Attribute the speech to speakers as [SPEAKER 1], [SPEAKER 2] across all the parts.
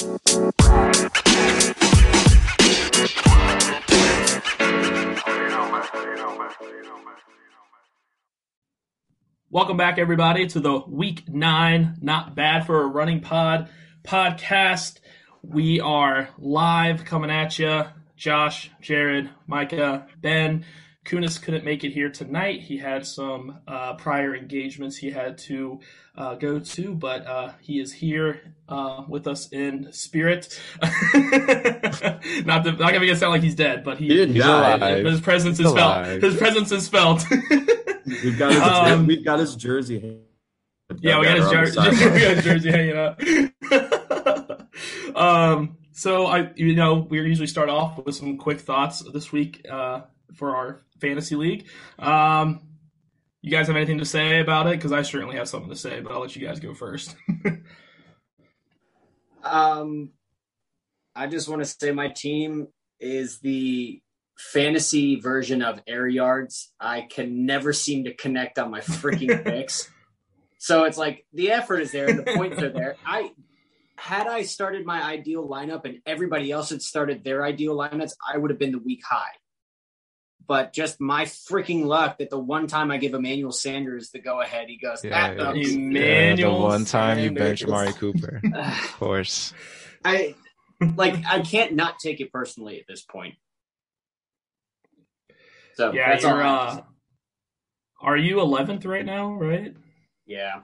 [SPEAKER 1] Welcome back, everybody, to the week nine, not bad for a running pod podcast. We are live coming at you. Josh, Jared, Micah, Ben. Kunis couldn't make it here tonight. He had some uh, prior engagements he had to uh, go to, but uh, he is here uh, with us in spirit. not, to, not gonna make it sound like he's dead, but he, he's alive. His presence
[SPEAKER 2] He's
[SPEAKER 1] is felt. His presence is felt.
[SPEAKER 3] We've got his,
[SPEAKER 1] Um,
[SPEAKER 3] we've got his jersey.
[SPEAKER 1] Yeah, we got his, jer- we got his jersey hanging up. um, so I, you know, we usually start off with some quick thoughts this week uh, for our fantasy league. Um, you guys have anything to say about it? Because I certainly have something to say, but I'll let you guys go first.
[SPEAKER 4] Um, I just want to say my team is the fantasy version of air yards. I can never seem to connect on my freaking picks. So it's like the effort is there and the points are there. I had I started my ideal lineup and everybody else had started their ideal lineups, I would have been the week high. But just my freaking luck that the one time I give Emmanuel Sanders the go ahead, he goes,
[SPEAKER 2] Yeah,
[SPEAKER 4] that,
[SPEAKER 1] yeah.
[SPEAKER 2] Yeah, the
[SPEAKER 1] Emmanuel
[SPEAKER 2] one time you bench
[SPEAKER 1] Sanders.
[SPEAKER 2] Amari Cooper, of course.
[SPEAKER 4] I like I can't not take it personally at this point. So
[SPEAKER 1] yeah,
[SPEAKER 4] that's all
[SPEAKER 1] you're.
[SPEAKER 4] I
[SPEAKER 1] Uh, are you eleventh right now? Right?
[SPEAKER 4] yeah.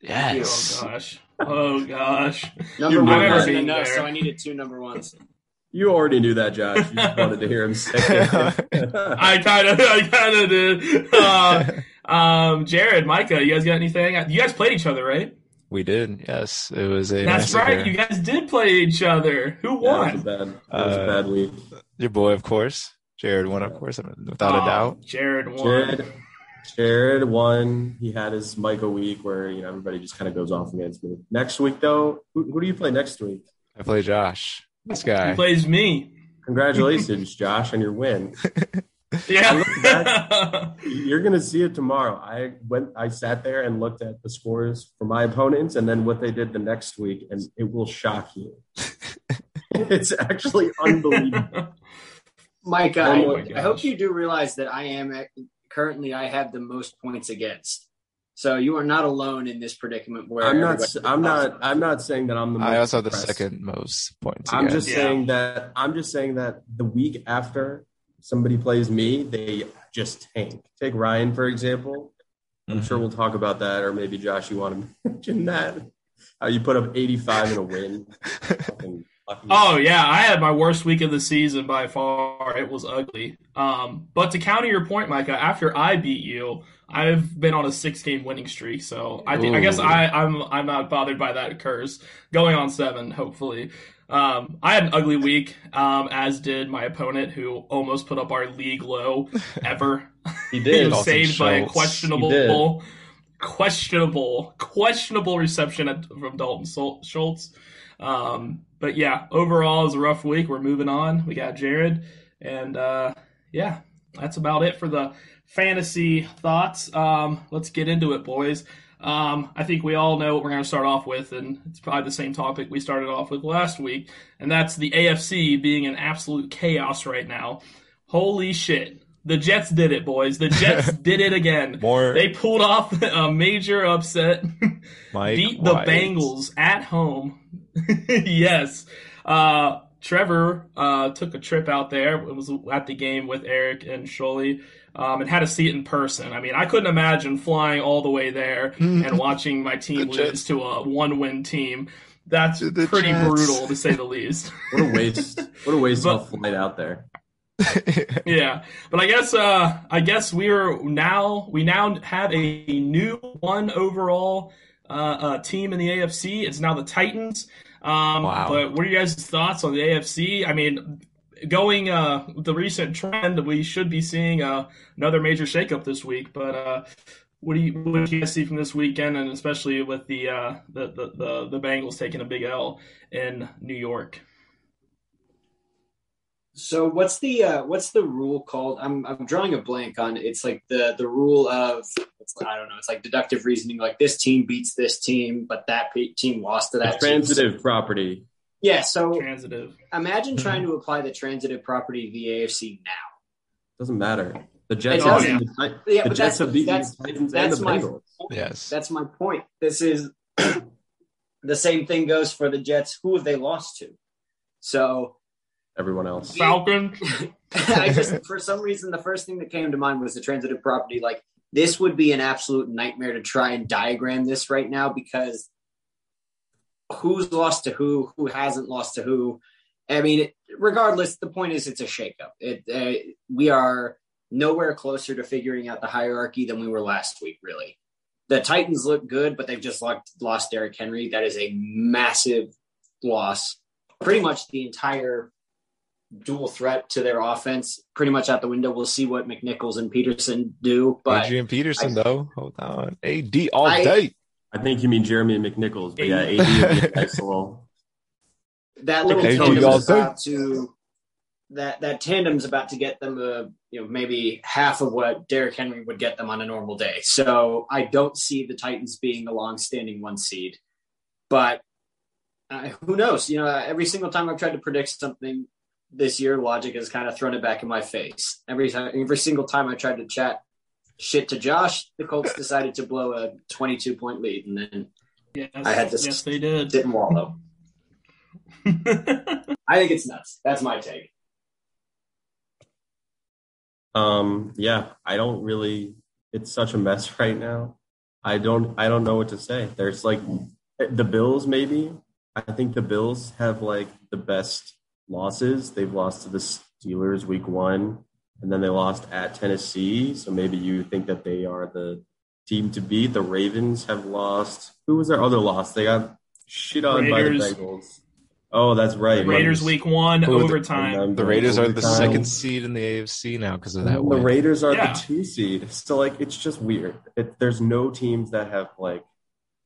[SPEAKER 2] Yes.
[SPEAKER 1] Oh gosh. Oh gosh.
[SPEAKER 4] Number
[SPEAKER 3] You've
[SPEAKER 4] one
[SPEAKER 3] never
[SPEAKER 4] wasn't
[SPEAKER 1] been
[SPEAKER 4] enough,
[SPEAKER 1] there.
[SPEAKER 4] so I needed two number ones.
[SPEAKER 3] You already knew that, Josh. You just wanted to hear him say it.
[SPEAKER 1] I kind of, I kind of did. Uh, um, Jared, Micah, you guys got anything? You guys played each other, right?
[SPEAKER 2] we did. Yes, it was a.
[SPEAKER 1] That's
[SPEAKER 2] massacre.
[SPEAKER 1] right. You guys did play each other. Who
[SPEAKER 3] Yeah, it was a
[SPEAKER 1] won?
[SPEAKER 3] bad, it was a
[SPEAKER 2] Uh,
[SPEAKER 3] bad week.
[SPEAKER 2] Your boy, of course. Jared won, of course, without a
[SPEAKER 1] Oh,
[SPEAKER 2] doubt.
[SPEAKER 1] Jared won.
[SPEAKER 3] Jared, Jared won. He had his Micah week where you know everybody just kind of goes off against me. Next week, though, who, who do you play next week?
[SPEAKER 2] I play Josh. This
[SPEAKER 1] He
[SPEAKER 2] guy.
[SPEAKER 1] plays me.
[SPEAKER 3] Congratulations, Josh, on your win.
[SPEAKER 1] Yeah.
[SPEAKER 3] You're gonna see it tomorrow. I went, I sat there and looked at the scores for my opponents, and then what they did the next week, and it will shock you. it's actually unbelievable.
[SPEAKER 4] Mike,
[SPEAKER 3] Oh
[SPEAKER 4] I, I hope you do realize that I am at, currently I have the most points against. So you are not alone in this predicament. Where
[SPEAKER 3] I'm not. I'm not. I'm not saying that I'm the. Most
[SPEAKER 2] I also have the second most points.
[SPEAKER 3] I'm
[SPEAKER 2] again.
[SPEAKER 3] just
[SPEAKER 1] Yeah.
[SPEAKER 3] saying that. I'm just saying that the week after somebody plays me, they just tank. Take Ryan for example. I'm
[SPEAKER 2] Mhm.
[SPEAKER 3] sure we'll talk about that, or maybe Josh, you want to mention that? How you put up 85 in a win? Fucking lucky.
[SPEAKER 1] Oh yeah, I had my worst week of the season by far. It was ugly. Um, but to counter your point, Micah, after I beat you, I've been on a six-game winning streak. So I think I guess
[SPEAKER 2] Ooh.
[SPEAKER 1] I, I'm I'm not bothered by that curse. Going on seven, hopefully. Um, I had an ugly week, um, as did my opponent, who almost put up our league low ever.
[SPEAKER 3] he
[SPEAKER 1] He
[SPEAKER 3] did.
[SPEAKER 1] was
[SPEAKER 2] Dalton
[SPEAKER 1] saved by a
[SPEAKER 2] Schultz.
[SPEAKER 1] questionable, questionable, questionable reception at, from Dalton Sol- Schultz. Um, but yeah, overall, it was a rough week. We're moving on. We got Jared, and uh, yeah, that's about it for the fantasy thoughts. Um, let's get into it, boys. Um, I think we all know what we're going to start off with, and it's probably the same topic we started off with last week, and that's the AFC being in absolute chaos right now. Holy shit. The Jets did it, boys. The Jets did it again.
[SPEAKER 2] More
[SPEAKER 1] They pulled off a major upset, beat the
[SPEAKER 2] White.
[SPEAKER 1] Bengals at home. yes. Uh, Trevor uh, took a trip out there. It was at the game with Eric and Sholey um, and had to see it in person. I mean, I couldn't imagine flying all the way there and watching my team lose
[SPEAKER 2] Jets.
[SPEAKER 1] to a one win team. That's
[SPEAKER 2] The
[SPEAKER 1] pretty
[SPEAKER 2] Jets.
[SPEAKER 1] brutal, to say the least.
[SPEAKER 3] What a waste! What a waste
[SPEAKER 1] But-
[SPEAKER 3] of flight out there.
[SPEAKER 1] yeah, but I guess uh, I guess we're now we now have a new one overall uh, uh, team in the AFC. It's now the Titans. Um,
[SPEAKER 2] Wow.
[SPEAKER 1] But what are you guys' thoughts on the AFC? I mean, going uh, the recent trend, we should be seeing uh, another major shakeup this week. But uh, what do you what do you guys see from this weekend, and especially with the uh, the, the the the Bengals taking a big L in New York?
[SPEAKER 4] So what's the uh, what's the rule called? I'm I'm drawing a blank on. It's like the the rule of it's, I don't know. It's like deductive reasoning. Like this team beats this team, but that pe- team lost to that team.
[SPEAKER 3] Transitive property.
[SPEAKER 4] Yeah, so
[SPEAKER 1] transitive.
[SPEAKER 4] imagine mm-hmm. trying to apply the transitive property of the AFC now.
[SPEAKER 3] Doesn't matter. The Jets,
[SPEAKER 4] It
[SPEAKER 3] have the,
[SPEAKER 4] Yeah,
[SPEAKER 3] the
[SPEAKER 4] but
[SPEAKER 3] Jets
[SPEAKER 4] that's-
[SPEAKER 3] have beaten
[SPEAKER 4] that's-
[SPEAKER 3] the Titans and the
[SPEAKER 4] my-
[SPEAKER 3] Bengals.
[SPEAKER 2] Yes.
[SPEAKER 4] That's my point. This is the same thing goes for the Jets. Who have they lost to? So
[SPEAKER 3] Everyone else.
[SPEAKER 1] Falcons.
[SPEAKER 4] I just, for some reason, the first thing that came to mind was the transitive property. Like this would be an absolute nightmare to try and diagram this right now because who's lost to who, who hasn't lost to who. I mean, regardless, the point is it's a shakeup. It uh, we are nowhere closer to figuring out the hierarchy than we were last week. Really, the Titans look good, but they've just lost, lost Derrick Henry. That is a massive loss. Pretty much the entire dual threat to their offense pretty much out the window. We'll see what McNichols and Peterson do, but
[SPEAKER 2] Adrian Peterson,
[SPEAKER 4] I-
[SPEAKER 2] though. Hold on. AD all
[SPEAKER 4] I-
[SPEAKER 2] day.
[SPEAKER 3] I think you mean Jeremy McNichols, but yeah, AD would be a nice little.
[SPEAKER 4] that little
[SPEAKER 2] Okay,
[SPEAKER 4] tandem is about to that that tandem's about to get them uh, you know maybe half of what Derrick Henry would get them on a normal day. So I don't see the Titans being the long-standing one seed, but uh, who knows? You know, every single time I've tried to predict something this year, logic has kind of thrown it back in my face. Every time, every single time I tried to chat shit to Josh, the Colts decided to blow a 22 point lead, and then
[SPEAKER 1] Yes,
[SPEAKER 4] I had to-
[SPEAKER 1] yes, they did.
[SPEAKER 4] didn't wallow. I think it's nuts. That's my take.
[SPEAKER 3] Um, yeah, I don't really. It's such a mess right now. I don't. I don't know what to say. There's like the Bills. Maybe I think the Bills have like the best losses. They've lost to the Steelers week one, and then they lost at Tennessee. So maybe you think that they are the team to beat. The Ravens have lost. Who was their other loss? They got shit on
[SPEAKER 1] Raiders.
[SPEAKER 3] by the Bengals. Oh, that's right.
[SPEAKER 1] Raiders week one
[SPEAKER 2] Who are the-
[SPEAKER 1] overtime.
[SPEAKER 2] The Raiders are the second seed in the AFC now because of that
[SPEAKER 3] the
[SPEAKER 2] win.
[SPEAKER 3] Raiders are
[SPEAKER 1] Yeah.
[SPEAKER 3] the two seed. So like it's just weird. It, there's no teams that have like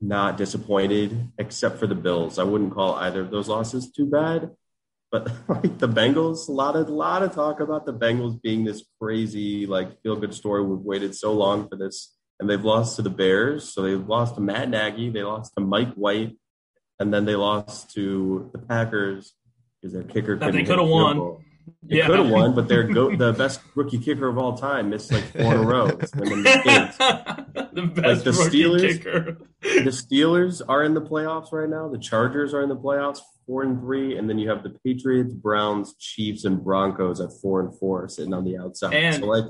[SPEAKER 3] not disappointed except for the Bills. I wouldn't call either of those losses too bad. But like the Bengals, a lot of lot of talk about the Bengals being this crazy like feel good story. We've waited so long for this, and they've lost to the Bears. So they lost to Matt Nagy. They lost to Mike White, and then they lost to the Packers because their kicker
[SPEAKER 1] That they
[SPEAKER 3] hit
[SPEAKER 1] coulda won.
[SPEAKER 3] goal. They
[SPEAKER 1] Yeah.
[SPEAKER 3] could have won, but they're go- the best rookie kicker of all time missed like four in a row. It's been the games.
[SPEAKER 1] the best
[SPEAKER 3] the Steelers-
[SPEAKER 1] kicker.
[SPEAKER 3] The Steelers are in the playoffs right now. The Chargers are in the playoffs, four and three, and then you have the Patriots, Browns, Chiefs, and Broncos at four and four, sitting on the outside.
[SPEAKER 1] And-
[SPEAKER 3] so like,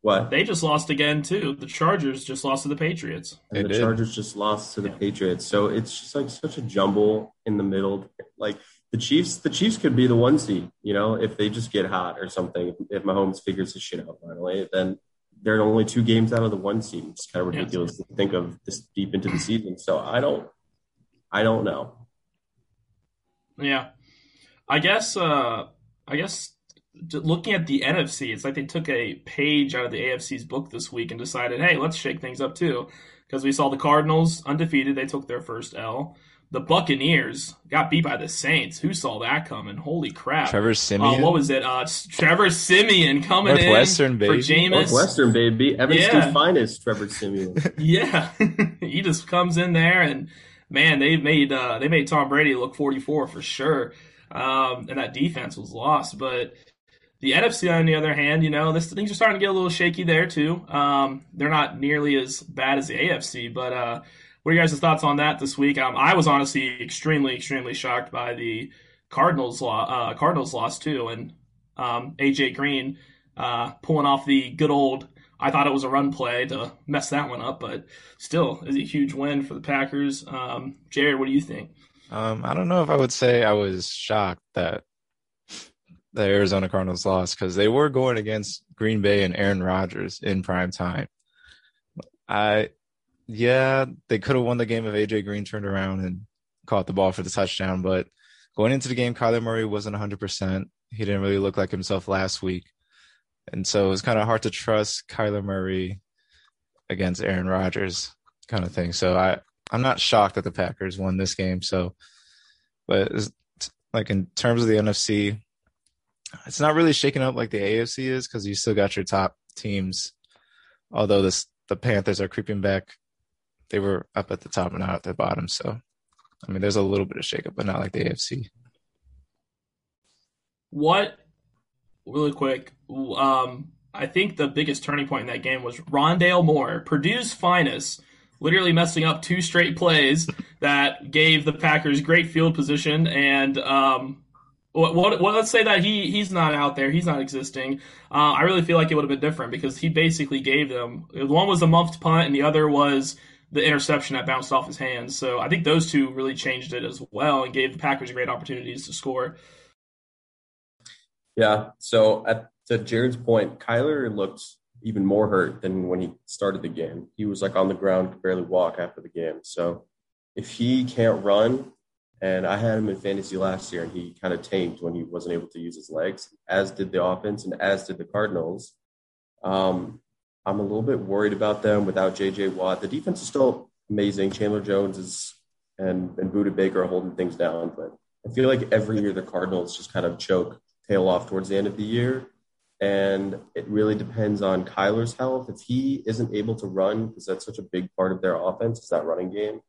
[SPEAKER 3] what?
[SPEAKER 1] They just lost again too. The Chargers just lost to the Patriots.
[SPEAKER 3] And
[SPEAKER 2] They
[SPEAKER 3] the
[SPEAKER 2] did.
[SPEAKER 3] Chargers just lost to the
[SPEAKER 1] Yeah.
[SPEAKER 3] Patriots. So it's just like such a jumble in the middle. Like the Chiefs, the Chiefs could be the one seed, you know, if they just get hot or something. If Mahomes figures his shit out finally, then they're only two games out of the one seed. It's kind of
[SPEAKER 1] Yeah.
[SPEAKER 3] ridiculous to think of this deep into the season. So I don't, I don't know.
[SPEAKER 1] Yeah, I guess. Uh, I guess looking at the NFC, it's like they took a page out of the AFC's book this week and decided, hey, let's shake things up too, because we saw the Cardinals undefeated; they took their first L. The Buccaneers got beat by the Saints. Who saw that coming? Holy crap!
[SPEAKER 2] Trevor
[SPEAKER 1] Uh,
[SPEAKER 2] Siemian.
[SPEAKER 1] what was it? Uh, Trevor Siemian coming
[SPEAKER 2] Northwestern,
[SPEAKER 1] in
[SPEAKER 2] baby.
[SPEAKER 1] for Jameis.
[SPEAKER 3] Northwestern, baby. Evanston's
[SPEAKER 1] Yeah.
[SPEAKER 3] finest, Trevor Siemian.
[SPEAKER 1] Yeah, he just comes in there and man, they made uh, they made Tom Brady look 44 for sure. Um, and that defense was lost, but the NFC on the other hand, you know, this things are starting to get a little shaky there too. Um, they're not nearly as bad as the AFC, but uh, what are you guys' thoughts on that this week? Um, I was honestly extremely, extremely shocked by the Cardinals lo- uh, Cardinals loss too, and um, AJ Green uh, pulling off the good old. I thought it was a run play to mess that one up, but still is a huge win for the Packers. Um, Jared, what do you think?
[SPEAKER 2] Um, I don't know if I would say I was shocked that the Arizona Cardinals lost because they were going against Green Bay and Aaron Rodgers in prime time. I, yeah, they could have won the game if AJ Green turned around and caught the ball for the touchdown. But going into the game, Kyler Murray wasn't 100%. He didn't really look like himself last week. And so it was kind of hard to trust Kyler Murray against Aaron Rodgers kind of thing. So I, I'm not shocked that the Packers won this game. So, but like in terms of the NFC, it's not really shaking up like the AFC is because you still got your top teams. Although this the Panthers are creeping back, they were up at the top and not at the bottom. So I mean, there's a little bit of shakeup, but not like the AFC.
[SPEAKER 1] What, really quick, um, I think the biggest turning point in that game was Rondale Moore, Purdue's finest, literally messing up two straight plays that gave the Packers great field position and um, what, what, what, let's say that he he's not out there, he's not existing. Uh, I really feel like it would have been different because he basically gave them one was a muffed punt and the other was the interception that bounced off his hands. So I think those two really changed it as well and gave the Packers great opportunities to score.
[SPEAKER 3] Yeah. So at to Jared's point, Kyler looked even more hurt than when he started the game. He was like on the ground, could barely walk after the game. So if he can't run, and I had him in fantasy last year, and he kind of tanked when he wasn't able to use his legs, as did the offense, and as did the Cardinals. Um, I'm a little bit worried about them without J.J. Watt. The defense is still amazing. Chandler Jones is and and Budda Baker are holding things down, but I feel like every year the Cardinals just kind of choke tail off towards the end of the year. And it really depends on Kyler's health. If he isn't able to run, because that's such a big part of their offense, is that running game.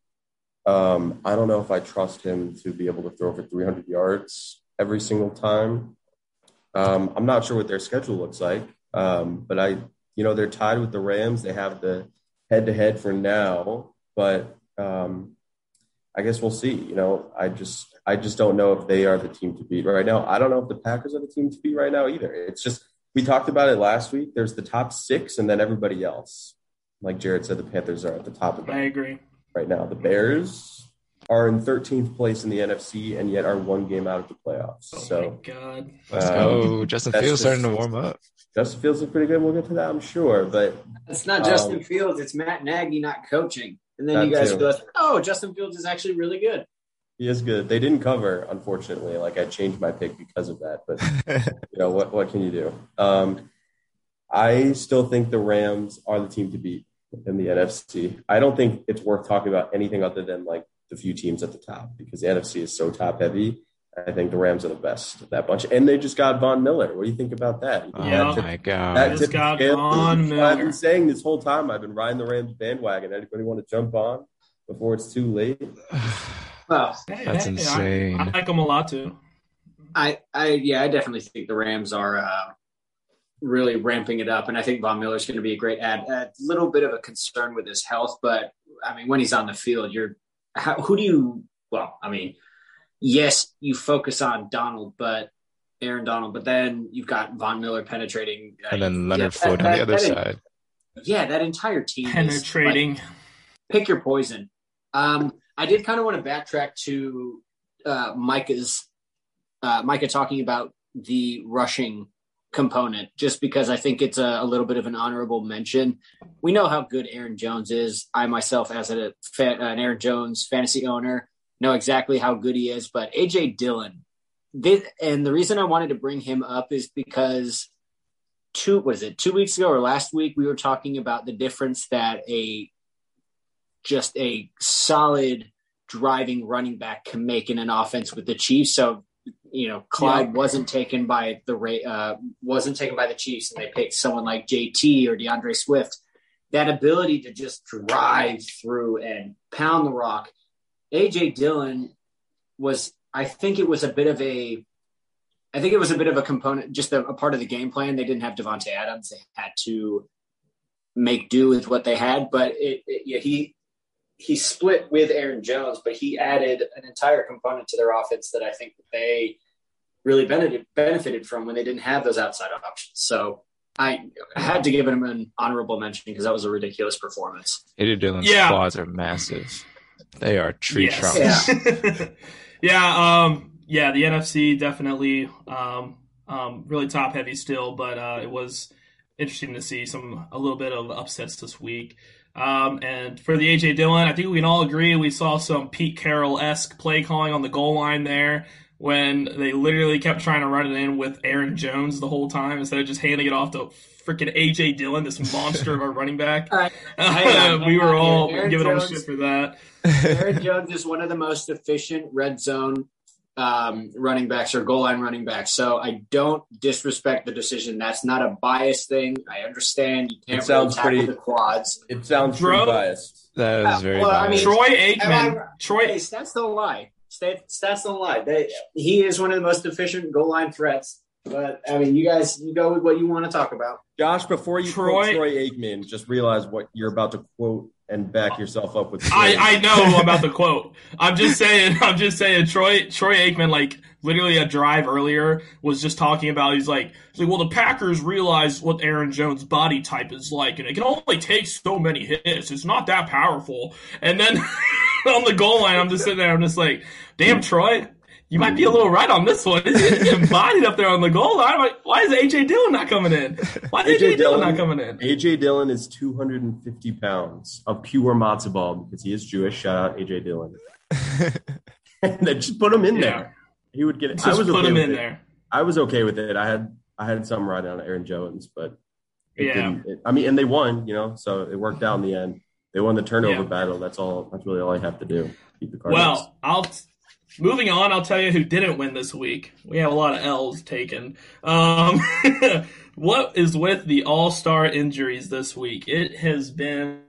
[SPEAKER 3] Um, I don't know if I trust him to be able to throw for 300 yards every single time. Um, I'm not sure what their schedule looks like, um, but I, you know, they're tied with the Rams. They have the head to head for now, but um, I guess we'll see. You know, I just, I just don't know if they are the team to beat right now. I don't know if the Packers are the team to beat right now either. It's just we talked about it last week. There's the top six and then everybody else. Like Jared said, the Panthers are at the top of that.
[SPEAKER 1] I agree.
[SPEAKER 3] Right now, the Bears are in 13th place in the NFC and yet are one game out of the playoffs.
[SPEAKER 1] Oh
[SPEAKER 3] so,
[SPEAKER 1] my god.
[SPEAKER 2] Let's
[SPEAKER 3] Um,
[SPEAKER 2] go. Justin
[SPEAKER 3] that's
[SPEAKER 2] Fields starting to warm up.
[SPEAKER 3] Justin Fields is pretty good. We'll get to that, I'm sure. But
[SPEAKER 4] It's not Justin
[SPEAKER 3] Um,
[SPEAKER 4] Fields, it's Matt Nagy not coaching. And then you guys
[SPEAKER 3] too.
[SPEAKER 4] go, oh, Justin Fields is actually really good.
[SPEAKER 3] he is good. They didn't cover, unfortunately. Like I changed my pick because of that. But you know what? What can you do? Um, I still think the Rams are the team to beat in the NFC. I don't think it's worth talking about anything other than like the few teams at the top because the NFC is so top heavy. I think the Rams are the best of that bunch, and they just got Von Miller. What do you think about that?
[SPEAKER 2] Oh
[SPEAKER 1] Yeah.
[SPEAKER 3] that tip-
[SPEAKER 2] my
[SPEAKER 3] that
[SPEAKER 2] god.
[SPEAKER 1] Just got
[SPEAKER 3] scale?
[SPEAKER 1] Von
[SPEAKER 3] That's what I've been saying this whole time. I've been riding the Rams bandwagon. Anybody want to jump on before it's too late?
[SPEAKER 4] Well,
[SPEAKER 2] That's
[SPEAKER 1] hey, I-
[SPEAKER 2] insane.
[SPEAKER 1] I, like them a lot too.
[SPEAKER 4] I, I, yeah, I definitely think the Rams are uh, really ramping it up, and I think Von Miller's going to be a great add. A little bit of a concern with his health, but I mean, when he's on the field, you're how, who do you? Well, I mean, yes, you focus on Donald, but Aaron Donald, but then you've got Von Miller penetrating, uh,
[SPEAKER 2] And then Leonard
[SPEAKER 4] yeah,
[SPEAKER 2] Floyd on
[SPEAKER 4] that-
[SPEAKER 2] the other
[SPEAKER 4] that-
[SPEAKER 2] side.
[SPEAKER 4] Yeah, that entire team is,
[SPEAKER 1] Penetrating.
[SPEAKER 4] like, pick your poison. Um, I did kind of want to backtrack to uh, Micah's uh, Micah talking about the rushing component, just because I think it's a, a little bit of an honorable mention. We know how good Aaron Jones is. I myself, as a an Aaron Jones fantasy owner, know exactly how good he is. But AJ Dillon, this, and the reason I wanted to bring him up is because two was it two weeks ago or last week we were talking about the difference that a just a solid driving running back can make in an offense with the Chiefs. So, you know, Clyde
[SPEAKER 1] Yeah.
[SPEAKER 4] wasn't taken by the uh, wasn't taken by the Chiefs, and they picked someone like JT or D'Andre Swift. That ability to just drive through and pound the rock. AJ Dillon was, I think it was a bit of a, I think it was a bit of a component, just a, a part of the game plan. They didn't have Davante Adams; they had to make do with what they had. But it, it yeah, he he split with Aaron Jones, but he added an entire component to their offense that I think that they really benefited benefited from when they didn't have those outside options. So I had to give him an honorable mention because that was a ridiculous performance.
[SPEAKER 2] AJ Dillon's
[SPEAKER 1] Yeah.
[SPEAKER 2] quads are massive. They are tree
[SPEAKER 1] Yes.
[SPEAKER 2] trunks.
[SPEAKER 4] Yeah.
[SPEAKER 1] yeah, um, yeah, the NFC definitely um, um, really top heavy still, but uh, it was interesting to see some a little bit of upsets this week. Um, and for the AJ Dillon, I think we can all agree we saw some Pete Carroll esque play calling on the goal line there when they literally kept trying to run it in with Aaron Jones the whole time instead of just handing it off to freaking AJ Dillon, this monster of a running back.
[SPEAKER 4] All right. Hang on,
[SPEAKER 1] we were all.
[SPEAKER 4] Aaron
[SPEAKER 1] giving him shit for that.
[SPEAKER 4] Aaron Jones is one of the most efficient red zone um, running backs or goal line running backs. So I don't disrespect the decision. That's not a bias thing. I understand you can't
[SPEAKER 3] It sounds
[SPEAKER 4] really
[SPEAKER 3] pretty-
[SPEAKER 4] the quads.
[SPEAKER 3] It sounds
[SPEAKER 1] Bro.
[SPEAKER 3] pretty biased.
[SPEAKER 2] That is very
[SPEAKER 4] Well, I mean-
[SPEAKER 1] Troy Aikman.
[SPEAKER 4] I-
[SPEAKER 1] Troy.
[SPEAKER 4] Hey, stats don't lie. Stat- Stats don't lie. They, he is one of the most efficient goal line threats. But I mean, you guys, you go with what you want to talk about.
[SPEAKER 3] Josh, before you
[SPEAKER 1] Troy-
[SPEAKER 3] quote Troy Aikman, just realize what you're about to quote and back yourself up with.
[SPEAKER 1] I, I know about the quote. I'm just saying. I'm just saying. Troy Troy Aikman, like literally a drive earlier, was just talking about. He's like, he's like, well, the Packers realize what Aaron Jones' body type is like, and it can only take so many hits. It's not that powerful. And then on the goal line, I'm just sitting there. I'm just like, damn, Troy. You might be a little right on this one. He's getting bodied up there on the goal line. I'm like, why is AJ Dillon not coming in? Why is AJ,
[SPEAKER 3] AJ
[SPEAKER 1] Dillon
[SPEAKER 3] Dillon-
[SPEAKER 1] not coming in?
[SPEAKER 3] AJ Dillon is 250 pounds of pure matzo ball because he is Jewish. Shout out AJ Dillon. and then just put him in
[SPEAKER 1] Yeah.
[SPEAKER 3] there. He would get it.
[SPEAKER 1] Just
[SPEAKER 3] I was
[SPEAKER 1] put
[SPEAKER 3] okay
[SPEAKER 1] him
[SPEAKER 3] with
[SPEAKER 1] in
[SPEAKER 3] it.
[SPEAKER 1] there.
[SPEAKER 3] I was okay with it. I had I had some right on Aaron Jones, but it
[SPEAKER 1] Yeah.
[SPEAKER 3] didn't. It, I mean, and they won, you know, so it worked out in the end. They won the turnover
[SPEAKER 1] Yeah.
[SPEAKER 3] battle. That's all. That's really all I have to do. Keep the Cardinals.
[SPEAKER 1] Well, I'll moving on. I'll tell you who didn't win this week. We have a lot of L's taken. Um, what is with the All Star injuries this week? It has been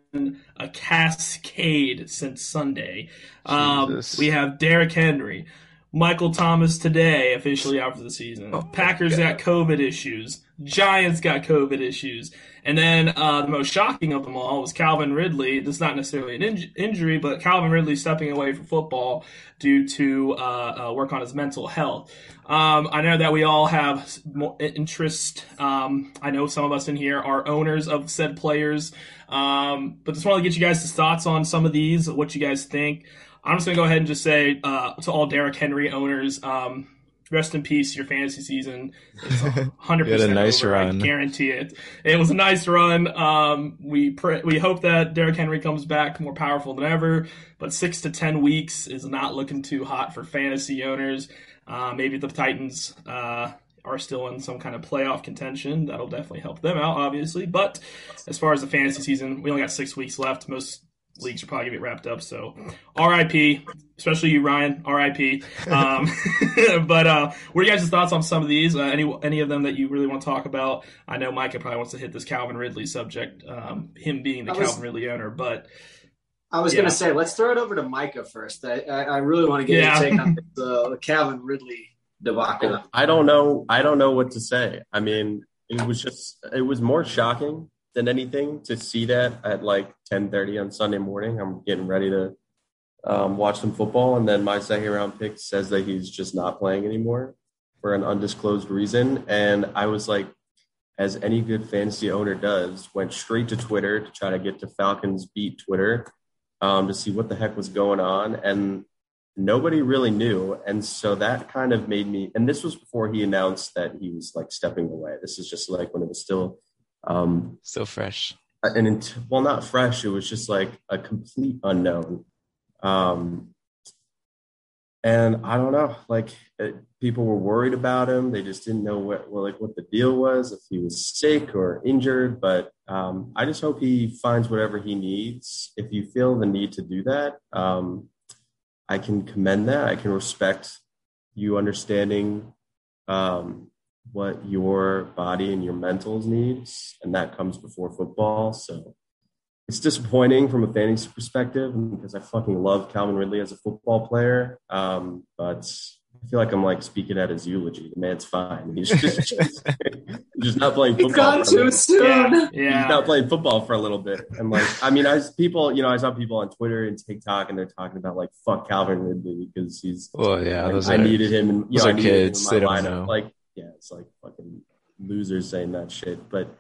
[SPEAKER 1] a cascade since Sunday. Um, we have Derrick Henry. Michael Thomas today officially out for the season.
[SPEAKER 2] Oh
[SPEAKER 1] Packers got COVID issues. Giants got COVID issues. And then uh, the most shocking of them all was Calvin Ridley. This is not necessarily an inj- injury, but Calvin Ridley stepping away from football due to uh, uh, work on his mental health. Um, I know that we all have interest. Um, I know some of us in here are owners of said players, um, but just want to get you guys' thoughts on some of these, what you guys think. I'm just gonna go ahead and just say uh, to all Derrick Henry owners, um, rest in peace. Your fantasy season is 100
[SPEAKER 2] You had a nice
[SPEAKER 1] over.
[SPEAKER 2] run.
[SPEAKER 1] I guarantee it. It was a nice run. Um, we pr- we hope that Derrick Henry comes back more powerful than ever. But six to ten weeks is not looking too hot for fantasy owners. Uh, maybe the Titans. Uh, are still in some kind of playoff contention. That'll definitely help them out, obviously. But as far as the fantasy season, we only got six weeks left. Most leagues are probably gonna get wrapped up. So, RIP, especially you, Ryan. RIP. Um, but uh, what are you guys' thoughts on some of these? Uh, any any of them that you really want to talk about? I know Micah probably wants to hit this Calvin Ridley subject, um, him being the
[SPEAKER 4] was-
[SPEAKER 1] Calvin Ridley owner. But
[SPEAKER 4] I was
[SPEAKER 1] Yeah.
[SPEAKER 4] going to say, let's throw it over to Micah first. I, I, I really want to get
[SPEAKER 1] Yeah.
[SPEAKER 4] your take on the, the Calvin Ridley debacle.
[SPEAKER 3] I don't know. I don't know what to say. I mean, it was just it was more shocking than anything to see that at like 10:30 on Sunday morning. I'm getting ready to um, watch some football, and then my second round pick says that he's just not playing anymore for an undisclosed reason. And I was like, as any good fantasy owner does, went straight to Twitter to try to get to Falcons beat Twitter um, to see what the heck was going on, and nobody really knew. And so that kind of made me, and this was before he announced that he was like stepping away. This is just like when it was still, um,
[SPEAKER 2] Still fresh.
[SPEAKER 3] and int- well, not fresh. It was just like a complete unknown. Um, and I don't know, like it, people were worried about him. They just didn't know what, well, like what the deal was, if he was sick or injured. But um, I just hope he finds whatever he needs. If you feel the need to do that, um, I can commend that. I can respect you understanding um, what your body and your mentals needs, and that comes before football. So it's disappointing from a fantasy perspective because I fucking love Calvin Ridley as a football player. Um, but I feel like I'm like speaking at his eulogy. The man's fine. He's just, just, just not playing football.
[SPEAKER 4] gone
[SPEAKER 3] for a
[SPEAKER 4] too soon.
[SPEAKER 1] yeah,
[SPEAKER 3] He's not playing football for a little bit. And like, I mean, I people, you know, I saw people on Twitter and TikTok, and they're talking about like fuck Calvin Ridley because he's
[SPEAKER 2] Well, yeah,
[SPEAKER 3] like,
[SPEAKER 2] those
[SPEAKER 3] I
[SPEAKER 2] are
[SPEAKER 3] needed him, and you
[SPEAKER 2] those
[SPEAKER 3] know, I
[SPEAKER 2] are
[SPEAKER 3] needed him in
[SPEAKER 2] kids.
[SPEAKER 3] my
[SPEAKER 2] They don't
[SPEAKER 3] lineup.
[SPEAKER 2] know.
[SPEAKER 3] Like, yeah, it's like fucking losers saying that shit. But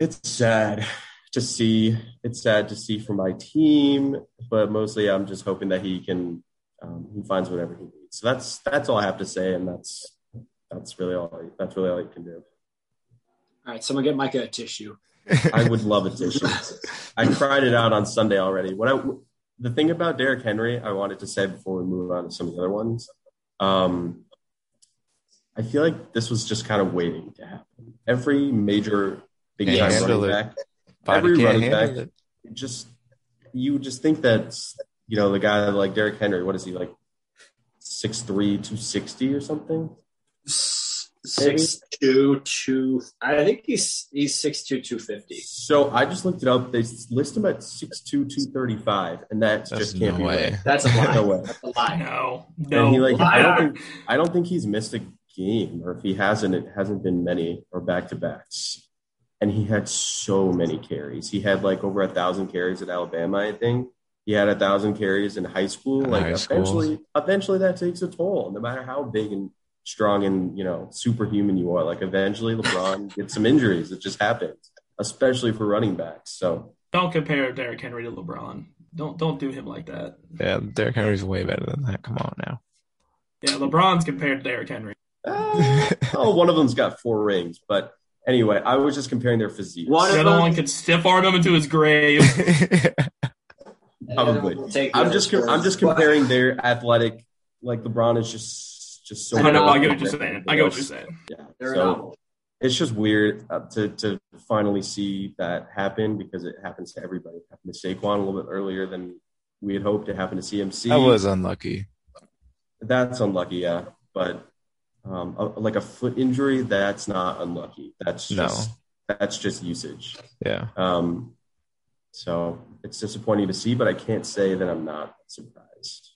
[SPEAKER 3] it's sad to see. It's sad to see for my team, but mostly I'm just hoping that he can um, he finds whatever he needs. So that's that's all I have to say, and that's that's really all. I, that's really all I can do.
[SPEAKER 4] All right, someone get Micah a tissue.
[SPEAKER 3] I would love a tissue. I cried it out on Sunday already. What I the thing about Derrick Henry, I wanted to say before we move on to some of the other ones. Um, I feel like this was just kind of waiting to happen. Every major big time running back, every running back-
[SPEAKER 2] it.
[SPEAKER 3] it just you just think that you know the guy like Derrick Henry. What is he like? 6'3", 260 or something.
[SPEAKER 4] Six two two. I think he's he's six two two fifty.
[SPEAKER 3] So I just looked it up. They list him at 6'2", 235, and that
[SPEAKER 2] That's
[SPEAKER 3] just can't
[SPEAKER 2] no
[SPEAKER 3] be
[SPEAKER 2] way.
[SPEAKER 3] right.
[SPEAKER 4] That's a lie.
[SPEAKER 3] No way.
[SPEAKER 4] That's a lie.
[SPEAKER 1] No,
[SPEAKER 3] And he like I don't think I don't think he's missed a game, or if he hasn't, it hasn't been many or back to backs. And he had so many carries. He had like over a thousand carries at Alabama, I think. He had a thousand carries in high school.
[SPEAKER 2] In
[SPEAKER 3] like
[SPEAKER 2] high school.
[SPEAKER 3] eventually, eventually that takes a toll. No matter how big and strong and you know superhuman you are, like eventually LeBron gets some injuries. It just happens, especially for running backs. So
[SPEAKER 1] Don't compare Derrick Henry to LeBron. Don't don't do him like that.
[SPEAKER 2] Yeah, Derrick Henry's way better than that. Come on now.
[SPEAKER 1] Yeah, LeBron's compared to Derrick Henry.
[SPEAKER 3] Uh, oh, one of them's got four rings, but anyway, I was just comparing their physiques.
[SPEAKER 4] One
[SPEAKER 1] The
[SPEAKER 4] of
[SPEAKER 1] other
[SPEAKER 4] them-
[SPEAKER 1] one could stiff arm him into his grave.
[SPEAKER 3] Probably.
[SPEAKER 4] We'll take the
[SPEAKER 3] I'm just com- I'm just comparing their athletic. Like LeBron is just just so.
[SPEAKER 1] I know. I get what
[SPEAKER 3] good
[SPEAKER 1] you're saying. I get what you're saying.
[SPEAKER 3] Yeah. So it's just weird uh, to to finally see that happen because it happens to everybody. It happened to Saquon a little bit earlier than we had hoped. It happened to CMC.
[SPEAKER 2] that was unlucky.
[SPEAKER 3] that's unlucky, yeah. But um, a, like a foot injury, that's not unlucky. That's
[SPEAKER 2] No.
[SPEAKER 3] just that's just usage.
[SPEAKER 2] Yeah.
[SPEAKER 3] Um, so it's disappointing to see, but I can't say that I'm not surprised.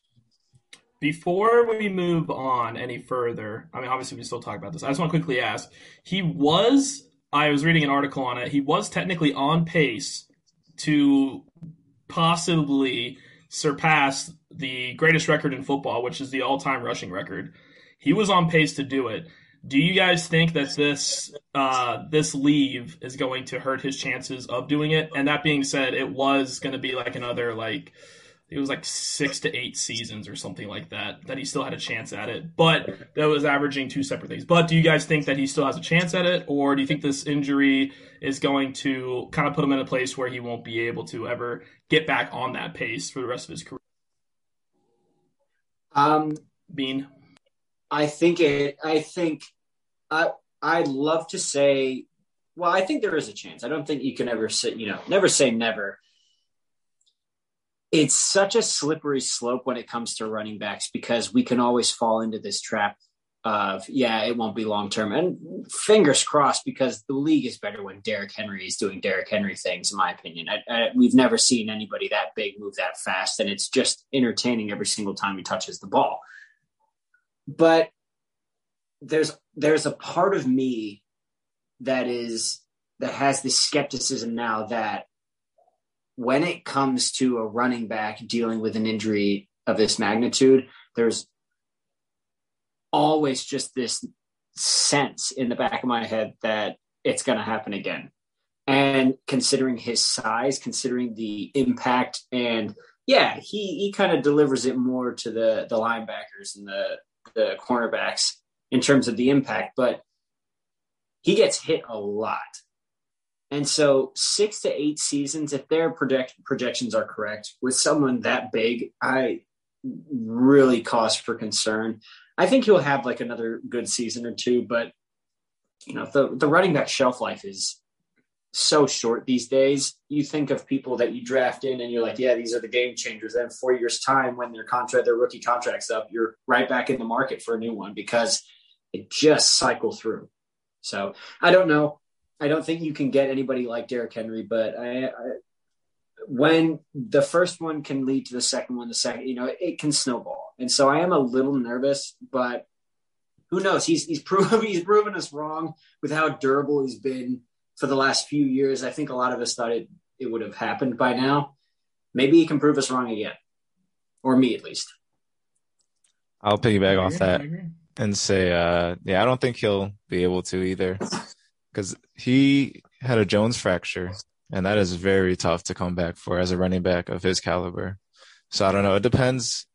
[SPEAKER 1] Before we move on any further, I mean, obviously we still talk about this. I just want to quickly ask. He was. I was reading an article on it. He was technically on pace to possibly surpass the greatest record in football, which is the all-time rushing record. He was on pace to do it. Do you guys think that this uh, this leave is going to hurt his chances of doing it? And that being said, it was going to be like another like it was like six to eight seasons or something like that that he still had a chance at it. But that was averaging two separate things. But do you guys think that he still has a chance at it, or do you think this injury is going to kind of put him in a place where he won't be able to ever get back on that pace for the rest of his career?
[SPEAKER 4] Um,
[SPEAKER 1] Bean,
[SPEAKER 4] I think it. I think I. I'd love to say. Well, I think there is a chance. I don't think you can ever say. You know, never say never. It's such a slippery slope when it comes to running backs because we can always fall into this trap of yeah, it won't be long term. And fingers crossed because the league is better when Derrick Henry is doing Derrick Henry things. In my opinion, I, I, we've never seen anybody that big move that fast, and it's just entertaining every single time he touches the ball. But there's there's a part of me that is that has this skepticism now that when it comes to a running back dealing with an injury of this magnitude, there's always just this sense in the back of my head that it's going to happen again. And considering his size, considering the impact, and yeah, he he kind of delivers it more to the the linebackers and the the cornerbacks in terms of the impact, but he gets hit a lot. And so, six to eight seasons, if their project, projections are correct, with someone that big, I really cause for concern. I think he'll have like another good season or two, but you know, the the running back shelf life is so short these days. You think of people that you draft in, and you're like, yeah, these are the game changers. Then four years time, when their contract, their rookie contract's up, you're right back in the market for a new one because it just cycle through. So I don't know. I don't think you can get anybody like Derrick Henry, but I, I, when the first one can lead to the second one, the second, you know, it, it can snowball. And so I am a little nervous, but who knows? He's he's proven he's proven us wrong with how durable he's been for the last few years. I think a lot of us thought it it would have happened by now. Maybe he can prove us wrong again, or me at least.
[SPEAKER 2] I'll piggyback off that and say, uh, yeah, I don't think he'll be able to either because he had a Jones fracture, and that is very tough to come back for as a running back of his caliber. So I don't know. It depends.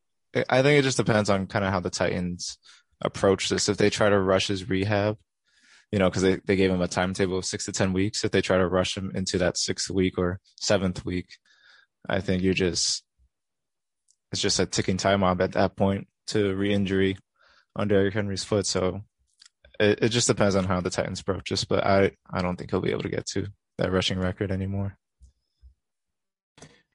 [SPEAKER 2] I think it just depends on kind of how the Titans approach this. If they try to rush his rehab, you know, because they, they gave him a timetable of six to 10 weeks. If they try to rush him into that sixth week or seventh week, I think you're just, it's just a ticking time bomb at that point to re injury on Derrick Henry's foot. So it, it just depends on how the Titans approach this, but I, I don't think he'll be able to get to that rushing record anymore.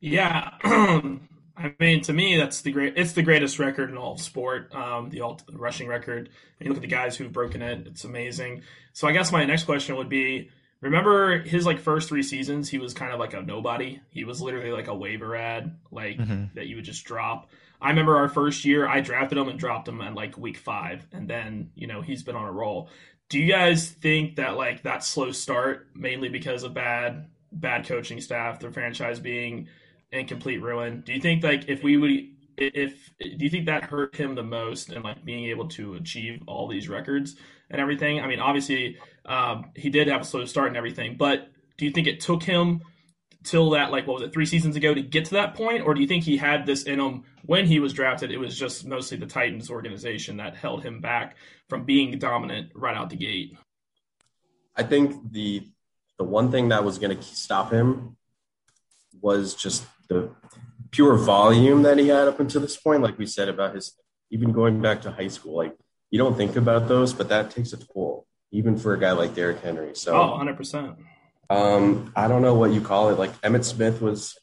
[SPEAKER 1] Yeah. I mean, to me, that's the great. It's the greatest record in all of sport. Um, the all rushing record. And you look at the guys who've broken it; it's amazing. So I guess my next question would be: Remember his like first three seasons? He was kind of like a nobody. He was literally like a waiver ad, like mm-hmm. that you would just drop. I remember our first year, I drafted him and dropped him at like week five, and then you know he's been on a roll. Do you guys think that like that slow start, mainly because of bad bad coaching staff, the franchise being in complete ruin. Do you think like if we would if do you think that hurt him the most and like being able to achieve all these records and everything? I mean, obviously um, he did have a slow start and everything, but do you think it took him till that like what was it three seasons ago to get to that point, or do you think he had this in him when he was drafted? It was just mostly the Titans organization that held him back from being dominant right out the gate.
[SPEAKER 3] I think the the one thing that was going to stop him was just the pure volume that he had up until this point, like we said about his, even going back to high school, like you don't think about those, but that takes a toll, even for a guy like Derrick Henry. So,
[SPEAKER 1] oh, 100%.
[SPEAKER 3] Um, I don't know what you call it. Like Emmitt Smith was,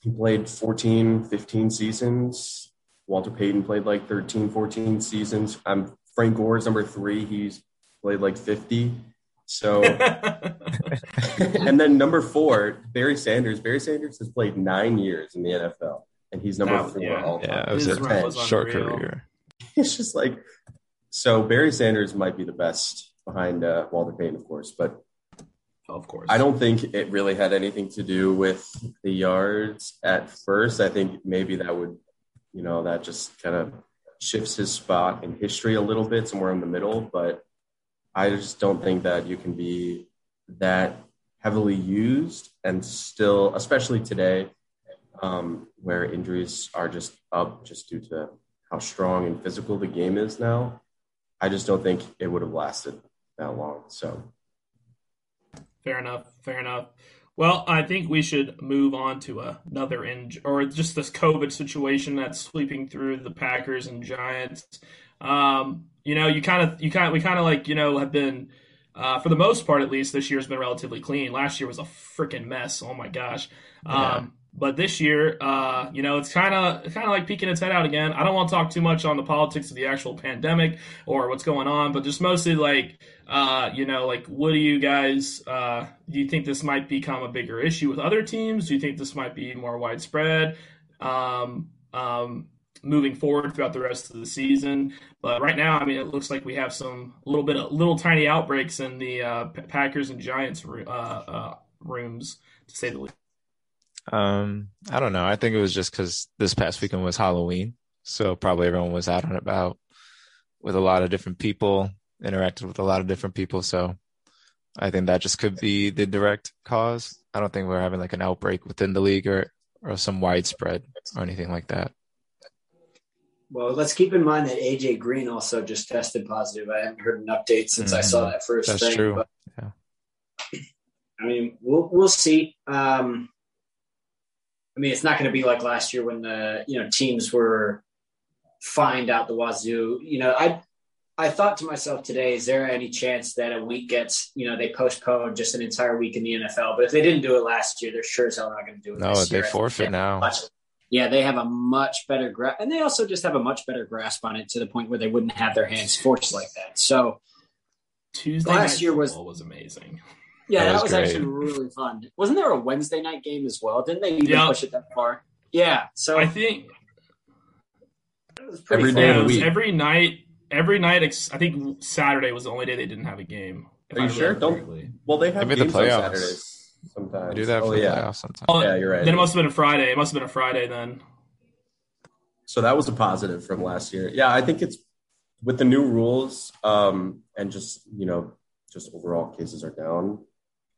[SPEAKER 3] he played 14, 15 seasons. Walter Payton played like 13, 14 seasons. I'm Frank Gore's number three. He's played like 50. So, and then number four, Barry Sanders. Barry Sanders has played nine years in the NFL, and he's number that, four
[SPEAKER 2] yeah,
[SPEAKER 3] all
[SPEAKER 2] time. Yeah, it was a short career.
[SPEAKER 3] It's just like so. Barry Sanders might be the best behind uh, Walter Payton, of course, but
[SPEAKER 1] of course,
[SPEAKER 3] I don't think it really had anything to do with the yards at first. I think maybe that would, you know, that just kind of shifts his spot in history a little bit, somewhere in the middle, but I just don't think that you can be that heavily used and still, especially today, um, where injuries are just up just due to how strong and physical the game is now. I just don't think it would have lasted that long. So,
[SPEAKER 1] fair enough. Fair enough. Well, I think we should move on to another injury, or just this COVID situation that's sweeping through the Packers and Giants. Um, you know, you kind of, you kind, of, we kind of like, you know, have been, uh, for the most part at least, this year's been relatively clean. Last year was a freaking mess. Oh my gosh. Um, yeah. But this year, uh, you know, it's kind of kind of like peeking its head out again. I don't want to talk too much on the politics of the actual pandemic or what's going on, but just mostly like, uh, you know, like what do you guys uh, do? You think this might become a bigger issue with other teams? Do you think this might be more widespread? Um, um, moving forward throughout the rest of the season. But right now, I mean, it looks like we have some little bit of little tiny outbreaks in the uh, Packers and Giants uh, uh, rooms, to say the least.
[SPEAKER 2] Um, I don't know. I think it was just because this past weekend was Halloween, so probably everyone was out and about with a lot of different people, interacted with a lot of different people. So I think that just could be the direct cause. I don't think we're having like an outbreak within the league or or some widespread or anything like that.
[SPEAKER 4] Well, let's keep in mind that AJ Green also just tested positive. I haven't heard an update since mm-hmm. I saw mm-hmm. that first
[SPEAKER 2] That's
[SPEAKER 4] thing.
[SPEAKER 2] true. But,
[SPEAKER 4] yeah. I mean, we'll we'll see. Um, I mean, it's not going to be like last year when the you know teams were fined out the wazoo. You know, I I thought to myself today, is there any chance that a week gets you know they postpone just an entire week in the NFL? But if they didn't do it last year, they're sure as hell not going to do it.
[SPEAKER 2] No, they year. forfeit now.
[SPEAKER 4] Much, yeah, they have a much better grasp, and they also just have a much better grasp on it to the point where they wouldn't have their hands forced like that. So
[SPEAKER 1] Tuesday last year was was amazing.
[SPEAKER 4] Yeah, that, that was, was actually really fun. Wasn't there a Wednesday night game as well? Didn't they even push it that far? Yeah. So
[SPEAKER 1] I think
[SPEAKER 3] every day of the week.
[SPEAKER 1] every night, every night. I think Saturday was the only day they didn't have a game.
[SPEAKER 3] Are you sure? Don't. Well, they have Maybe games the playoffs. on Saturdays sometimes.
[SPEAKER 2] do that oh, for
[SPEAKER 3] yeah.
[SPEAKER 2] the playoffs sometimes.
[SPEAKER 1] Oh,
[SPEAKER 3] yeah, you're right.
[SPEAKER 1] Then it must have been a Friday. It must have been a Friday then.
[SPEAKER 3] So that was a positive from last year. Yeah, I think it's with the new rules um, and just you know just overall cases are down.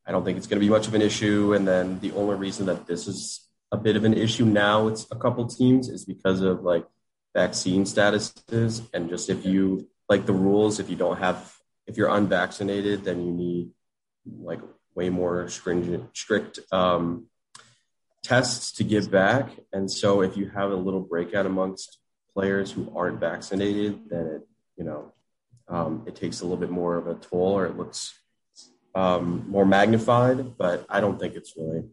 [SPEAKER 3] I don't think it's going to be much of an issue. And then the only reason that this is a bit of an issue now, it's a couple teams, is because of like vaccine statuses and just if you like the rules, if you don't have, if you're unvaccinated, then you need like way more stringent, strict um, tests to give back. And so if you have a little breakout amongst players who aren't vaccinated, then it, you know, um, it takes a little bit more of a toll or it looks um, more magnified. But I don't think it's really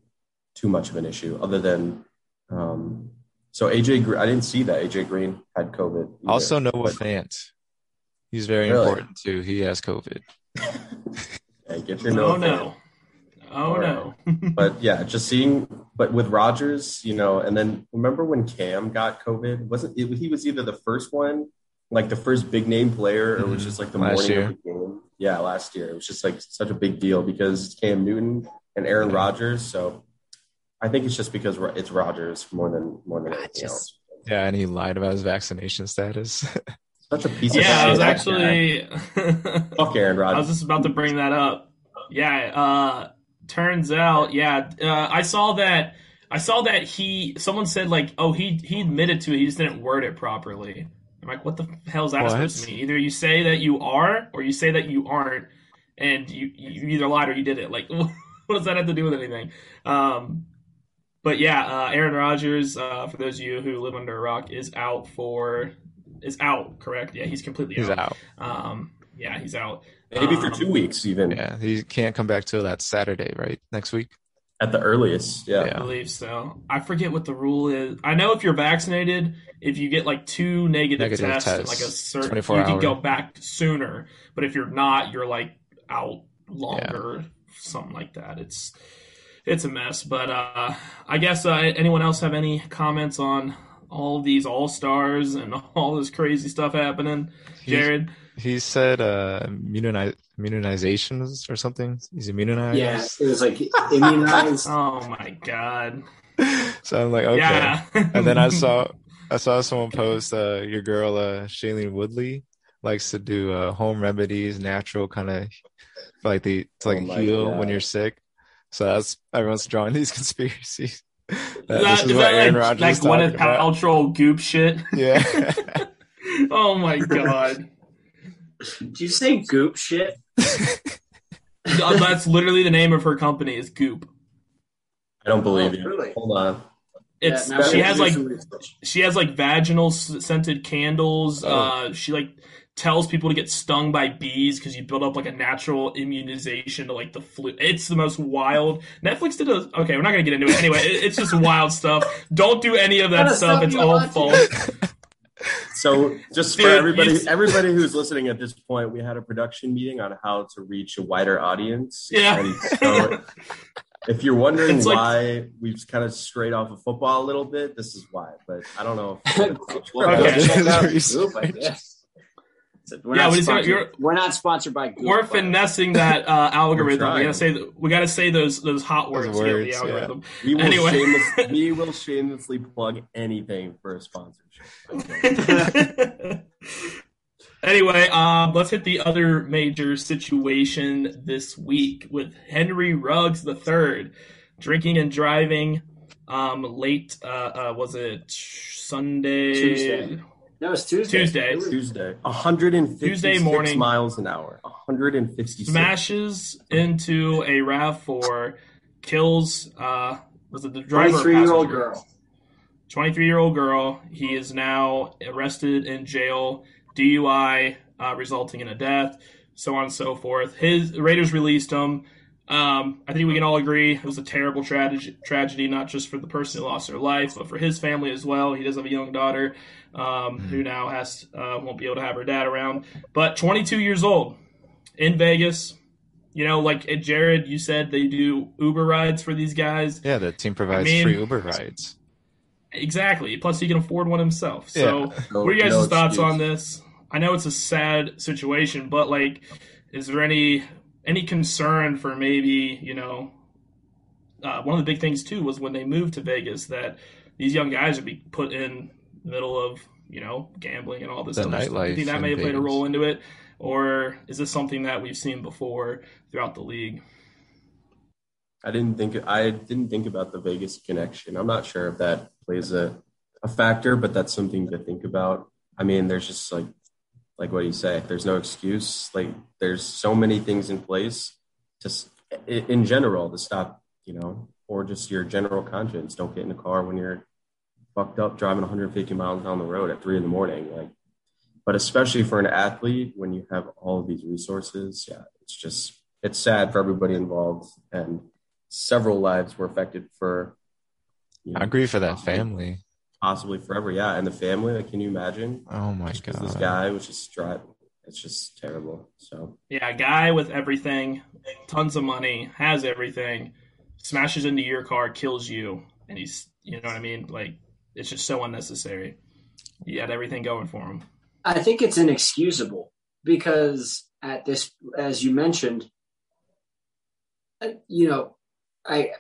[SPEAKER 3] too much of an issue other than, um, So AJ, Gre- I didn't see that AJ Green had COVID. either.
[SPEAKER 2] Also, Noah Fant. He's very
[SPEAKER 3] Really?
[SPEAKER 2] important too. He has COVID.
[SPEAKER 3] Hey, get your Noah
[SPEAKER 1] Oh no. Oh no.
[SPEAKER 3] but yeah, just seeing, but with Rodgers, you know, and then remember when Cam got COVID? Wasn't it? He was either the first one, like the first big name player, or it was just like the
[SPEAKER 2] Last
[SPEAKER 3] morning
[SPEAKER 2] year.
[SPEAKER 3] of the game. Yeah, last year it was just like such a big deal because it's Cam Newton and Aaron
[SPEAKER 2] Yeah.
[SPEAKER 3] Rodgers. So I think it's just because it's Rodgers more than more than anything
[SPEAKER 2] just-
[SPEAKER 3] else.
[SPEAKER 2] Yeah, and he lied about his vaccination status.
[SPEAKER 3] Such a piece of
[SPEAKER 1] yeah, I was
[SPEAKER 3] shit, that guy.
[SPEAKER 1] actually
[SPEAKER 3] fuck Aaron Rodgers.
[SPEAKER 1] I was just about to bring that up. Yeah, uh turns out, yeah, uh, I saw that I saw that he someone said like, "Oh, he he admitted to it, he just didn't word it properly." I'm like, "What the hell is that
[SPEAKER 2] What?
[SPEAKER 1] supposed to mean? Either you say that you are or you say that you aren't and you you either lied or you did it. Like what does that have to do with anything?" Um but yeah, uh, Aaron Rodgers, uh, for those of you who live under a rock, is out for is out. Correct? Yeah, he's completely
[SPEAKER 2] He's
[SPEAKER 1] out.
[SPEAKER 2] out.
[SPEAKER 1] Um, yeah, he's out.
[SPEAKER 3] Maybe for
[SPEAKER 1] Um,
[SPEAKER 3] two weeks, even
[SPEAKER 2] Yeah, he can't come back till that Saturday, right? Next week.
[SPEAKER 3] at the earliest. Yeah.
[SPEAKER 1] I believe so. I forget what the rule is. I know if you're vaccinated, if you get like two negative,
[SPEAKER 2] Negative
[SPEAKER 1] tests,
[SPEAKER 2] tests,
[SPEAKER 1] like a certain,
[SPEAKER 2] 24
[SPEAKER 1] you can go back sooner. But if you're not, you're like out longer, something like that. It's it's a mess. But uh, I guess uh, anyone else have any comments on all these all stars and all this crazy stuff happening?
[SPEAKER 2] He's-
[SPEAKER 1] Jared,
[SPEAKER 2] He said uh immunize, immunizations or something. He's immunized.
[SPEAKER 4] Yeah, it was like immunized.
[SPEAKER 1] oh my god,
[SPEAKER 2] So I'm like, okay.
[SPEAKER 1] yeah.
[SPEAKER 2] And then I saw I saw someone post uh your girl uh Shailene Woodley likes to do uh home remedies, natural kind of like the to like
[SPEAKER 3] Oh
[SPEAKER 2] heal
[SPEAKER 3] God.
[SPEAKER 2] when you're sick. So that's everyone's drawing these conspiracies. That
[SPEAKER 1] Is
[SPEAKER 2] this
[SPEAKER 1] that,
[SPEAKER 2] is
[SPEAKER 1] is
[SPEAKER 2] what
[SPEAKER 1] that
[SPEAKER 2] Aaron
[SPEAKER 1] like,
[SPEAKER 2] Rodgers
[SPEAKER 1] like
[SPEAKER 2] is talking
[SPEAKER 1] Gwyneth. Paltrow goop shit?
[SPEAKER 2] Yeah.
[SPEAKER 1] oh my god.
[SPEAKER 4] Did you say goop shit?
[SPEAKER 1] Uh, That's literally the name of her company is Goop.
[SPEAKER 3] I don't believe
[SPEAKER 4] Oh,
[SPEAKER 3] you.
[SPEAKER 4] really?
[SPEAKER 3] Hold on.
[SPEAKER 1] It's
[SPEAKER 4] Yeah, now
[SPEAKER 1] she
[SPEAKER 4] we'll
[SPEAKER 1] has
[SPEAKER 4] do
[SPEAKER 1] like
[SPEAKER 4] some research.
[SPEAKER 1] she has like vaginal s- scented candles.
[SPEAKER 3] Oh.
[SPEAKER 1] Uh, she like tells people to get stung by bees because you build up like a natural immunization to like the flu. It's the most wild. Netflix did a okay. We're not gonna get into it anyway. It, it's just wild stuff. Don't do any of that
[SPEAKER 4] What
[SPEAKER 1] stuff.
[SPEAKER 4] stuff
[SPEAKER 1] It's
[SPEAKER 4] you
[SPEAKER 1] all
[SPEAKER 4] watching?
[SPEAKER 1] false.
[SPEAKER 3] So, just for everybody,
[SPEAKER 1] you-
[SPEAKER 3] everybody who's listening at this point, we had a production meeting on how to reach a wider audience.
[SPEAKER 1] Yeah.
[SPEAKER 3] And so, if you're wondering
[SPEAKER 1] It's like-
[SPEAKER 3] why we've kind of strayed off of football a little bit, this is why. But I don't know. If,
[SPEAKER 1] Okay.
[SPEAKER 4] Check out
[SPEAKER 2] Research.
[SPEAKER 4] Goop, I guess. We're
[SPEAKER 1] Yeah,
[SPEAKER 4] not
[SPEAKER 1] we just got-
[SPEAKER 4] sponsored-
[SPEAKER 1] you're-
[SPEAKER 4] we're not sponsored by Goop.
[SPEAKER 1] We're
[SPEAKER 4] by the way.
[SPEAKER 1] finessing that uh, algorithm. We
[SPEAKER 3] trying.
[SPEAKER 1] gotta say we gotta say those those hot
[SPEAKER 2] Those
[SPEAKER 1] words, to get
[SPEAKER 2] words,
[SPEAKER 1] the
[SPEAKER 2] yeah.
[SPEAKER 1] algorithm.
[SPEAKER 3] we will
[SPEAKER 1] Anyway.
[SPEAKER 3] shameless, we will shamelessly plug anything for a sponsorship.
[SPEAKER 1] anyway, um, let's hit the other major situation this week with Henry Ruggs III drinking and driving um, late. Uh, uh, was it Sunday?
[SPEAKER 4] Tuesday. No, it's Tuesday.
[SPEAKER 1] Tuesday.
[SPEAKER 3] Tuesday, 156
[SPEAKER 1] Tuesday morning.
[SPEAKER 3] miles an hour. 156.
[SPEAKER 1] Smashes into a Rav Four, kills. Uh, was it the driver?
[SPEAKER 4] 23 year old girl.
[SPEAKER 1] 23 year old girl. He is now arrested in jail, DUI, uh, resulting in a death, so on and so forth. His Raiders released him. Um, I think we can all agree it was a terrible tragedy, tragedy, not just for the person who lost their life, but for his family as well. He does have a young daughter um, who now has uh, won't be able to have her dad around, but 22 years old in Vegas. You know, like Jared, you said they do Uber rides for these guys.
[SPEAKER 2] Yeah, the team provides
[SPEAKER 1] mean-
[SPEAKER 2] free Uber rides.
[SPEAKER 1] Exactly. Plus, he can afford one himself. So,
[SPEAKER 2] Yeah.
[SPEAKER 3] No-
[SPEAKER 1] what are you guys'
[SPEAKER 3] no
[SPEAKER 1] thoughts
[SPEAKER 3] excuse.
[SPEAKER 1] on this? I know it's a sad situation, but like, is there any any concern for maybe you know? Uh, one of the big things too was when they moved to Vegas that these young guys would be put in the middle of you know gambling and all this
[SPEAKER 2] The
[SPEAKER 1] other stuff. Do you
[SPEAKER 2] nightlife
[SPEAKER 1] think that may have played a role into it, or is this something that we've seen before throughout the league?
[SPEAKER 3] I didn't think I didn't think about the Vegas connection. I'm not sure if that plays a, a factor, but that's something to think about. I mean, there's just like like what do you say. There's no excuse. Like there's so many things in place to in general to stop, you know, or just your general conscience. Don't get in the car when you're fucked up driving 150 miles down the road at three in the morning. Like, but especially for an athlete when you have all of these resources, yeah, it's just it's sad for everybody involved and several lives were affected for you know,
[SPEAKER 2] I agree for that um, family.
[SPEAKER 3] Possibly forever. Yeah, and the family. Like, can you imagine?
[SPEAKER 2] Oh my
[SPEAKER 3] Just 'cause
[SPEAKER 2] god.
[SPEAKER 3] this guy was just driving. It's just terrible. So
[SPEAKER 1] Yeah, a guy with everything, tons of money, has everything, smashes into your car, kills you, and he's, you know what I mean? Like, it's just so unnecessary. He had everything going for him.
[SPEAKER 4] I think it's inexcusable because at this, as you mentioned, uh, you know, I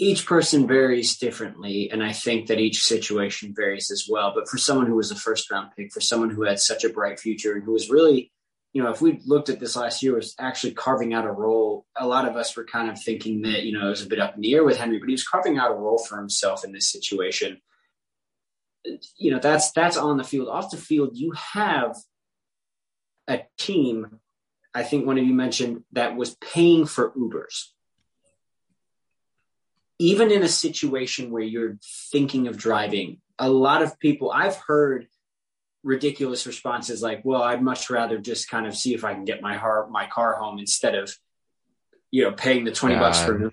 [SPEAKER 4] each person varies differently, and I think that each situation varies as well. But for someone who was a first round pick, for someone who had such a bright future and who was really, you know, if we looked at this last year, was actually carving out a role. A lot of us were kind of thinking that you know it was a bit up in the air with Henry, but he was carving out a role for himself in this situation you know that's that's on the field off the field you have a team i think one of you mentioned that was paying for ubers even in a situation where you're thinking of driving a lot of people i've heard ridiculous responses like well i'd much rather just kind of see if i can get my car my car home instead of you know paying the 20 bucks for
[SPEAKER 2] God.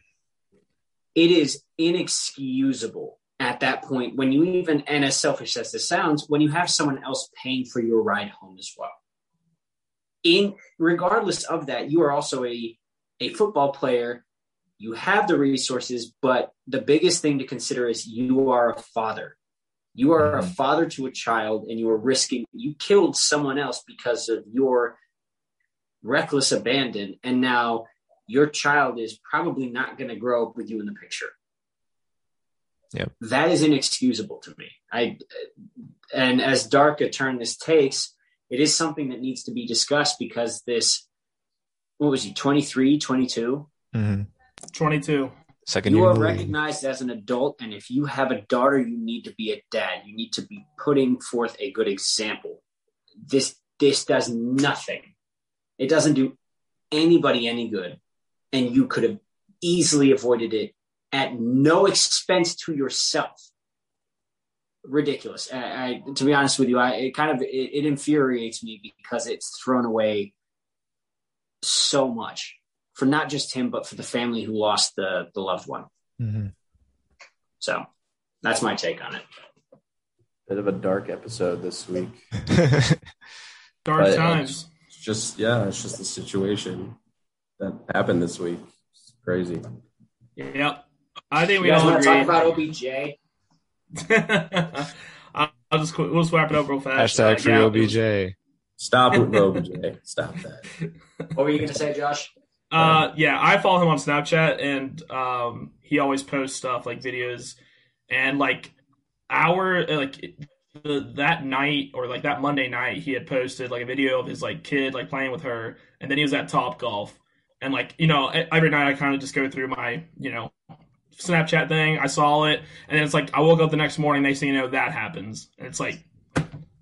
[SPEAKER 4] it is inexcusable at that point when you even and as selfish as this sounds when you have someone else paying for your ride home as well in regardless of that you are also a a football player you have the resources but the biggest thing to consider is you are a father. You are a
[SPEAKER 2] Mhm.
[SPEAKER 4] father to a child and you are risking you killed someone else because of your reckless abandon. And now your child is probably not going to grow up with you in the picture.
[SPEAKER 2] Yep.
[SPEAKER 4] that is inexcusable to me. I and as dark a turn this takes it is something that needs to be discussed because this what was he 23 22
[SPEAKER 2] hmm
[SPEAKER 1] 22.
[SPEAKER 2] Second
[SPEAKER 4] you
[SPEAKER 2] year
[SPEAKER 4] are
[SPEAKER 2] in the league.
[SPEAKER 4] recognized as an adult and if you have a daughter you need to be a dad. You need to be putting forth a good example. This this does nothing. It doesn't do anybody any good and you could have easily avoided it at no expense to yourself. Ridiculous. I, I to be honest with you i it kind of it, it infuriates me because it's thrown away so much for not just him but for the family who lost the the loved one
[SPEAKER 2] Mhm.
[SPEAKER 4] so that's my take on it
[SPEAKER 3] bit of a dark episode this week.
[SPEAKER 1] Dark
[SPEAKER 3] But, uh,
[SPEAKER 1] times.
[SPEAKER 3] It's just yeah, it's just the situation that happened this week. It's crazy.
[SPEAKER 1] Yep. I think
[SPEAKER 4] you
[SPEAKER 1] we
[SPEAKER 4] guys
[SPEAKER 1] all
[SPEAKER 4] want to
[SPEAKER 1] agree.
[SPEAKER 4] talk about obj
[SPEAKER 1] I'll I'll just qu- we'll just wrap it up real fast.
[SPEAKER 2] Hashtag
[SPEAKER 1] Uh,
[SPEAKER 2] free
[SPEAKER 1] yeah,
[SPEAKER 2] OBJ.
[SPEAKER 3] Stop with OBJ. Stop that.
[SPEAKER 4] what were you going to say josh
[SPEAKER 1] Uh, yeah, I follow him on Snapchat, and um, he always posts stuff like videos, and like our like the, that night or like that Monday night, he had posted like a video of his like kid like playing with her, and then he was at Top Golf, and like you know every night I kind of just go through my you know Snapchat thing. I saw it, and then it's like I woke up the next morning. Next thing you know, that happens, and it's like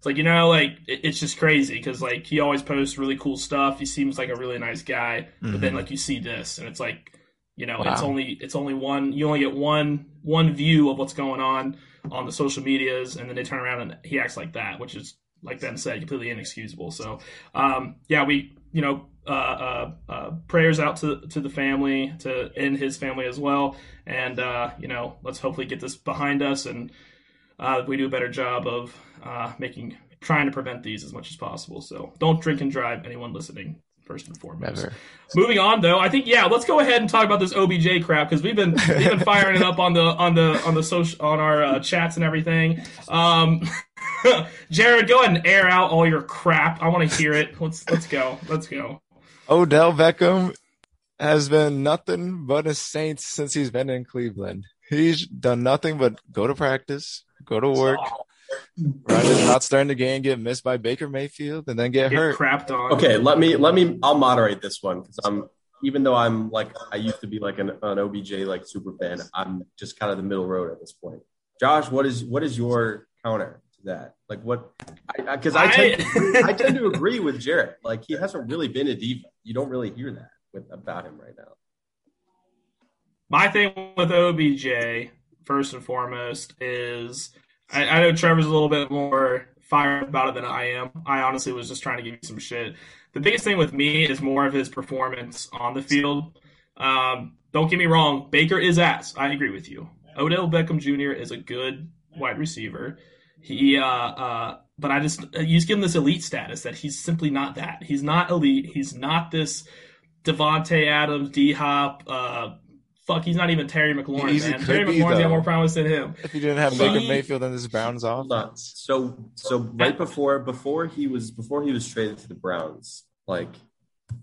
[SPEAKER 1] it's like you know like it, it's just crazy because like he always posts really cool stuff. He seems like a really nice guy, but then
[SPEAKER 2] Mhm.
[SPEAKER 1] like you see this, and it's like you know
[SPEAKER 2] Wow.
[SPEAKER 1] it's only it's only one you only get one one view of what's going on on the social medias, and then they turn around and he acts like that, which is like Ben said, completely inexcusable. So um, yeah, we you know uh, uh, uh, prayers out to to the family, to in his family as well, and uh, you know let's hopefully get this behind us and uh, we do a better job of uh, making trying to prevent these as much as possible. So don't drink and drive. Anyone listening, first and foremost.
[SPEAKER 2] Never.
[SPEAKER 1] Moving on, though, I think yeah, let's go ahead and talk about this OBJ crap because we've been we've been firing it up on the on the on the social on our uh, chats and everything. Um, Jared, go ahead and air out all your crap. I want to hear it. Let's let's go. Let's go.
[SPEAKER 2] Odell Beckham has been nothing but a saint since he's been in Cleveland. He's done nothing but go to practice, go to work, run his routes during the game, get missed by Baker Mayfield, and then get
[SPEAKER 1] Get
[SPEAKER 2] hurt.
[SPEAKER 1] crapped on.
[SPEAKER 3] Okay, let me let me. I'll moderate this one because I'm even though I'm like I used to be like an, an OBJ like super fan. I'm just kind of the middle road at this point. Josh, what is what is your counter to that? Like what? Because I, 'cause I, tend to I tend to agree with Jared. Like he hasn't really been a diva. You don't really hear that with about him right now.
[SPEAKER 1] My thing with OBJ, first and foremost, is I, I know Trevor's a little bit more fired about it than I am. I honestly was just trying to give you some shit. The biggest thing with me is more of his performance on the field. Um, don't get me wrong, Baker is ass. I agree with you. Odell Beckham Jr. is a good wide receiver. He, uh, uh, but I just you just give him this elite status that he's simply not that. He's not elite. He's not this Davante Adams, D Hop. Uh, fuck, he's not even Terry McLaurin.
[SPEAKER 2] Easy
[SPEAKER 1] man. Terry
[SPEAKER 2] be,
[SPEAKER 1] McLaurin's got more promise than him.
[SPEAKER 2] If you didn't have Baker
[SPEAKER 1] he-
[SPEAKER 2] Mayfield in this Browns
[SPEAKER 3] Hold on.
[SPEAKER 2] offense,
[SPEAKER 3] So so right before before he was before he was traded to the Browns, like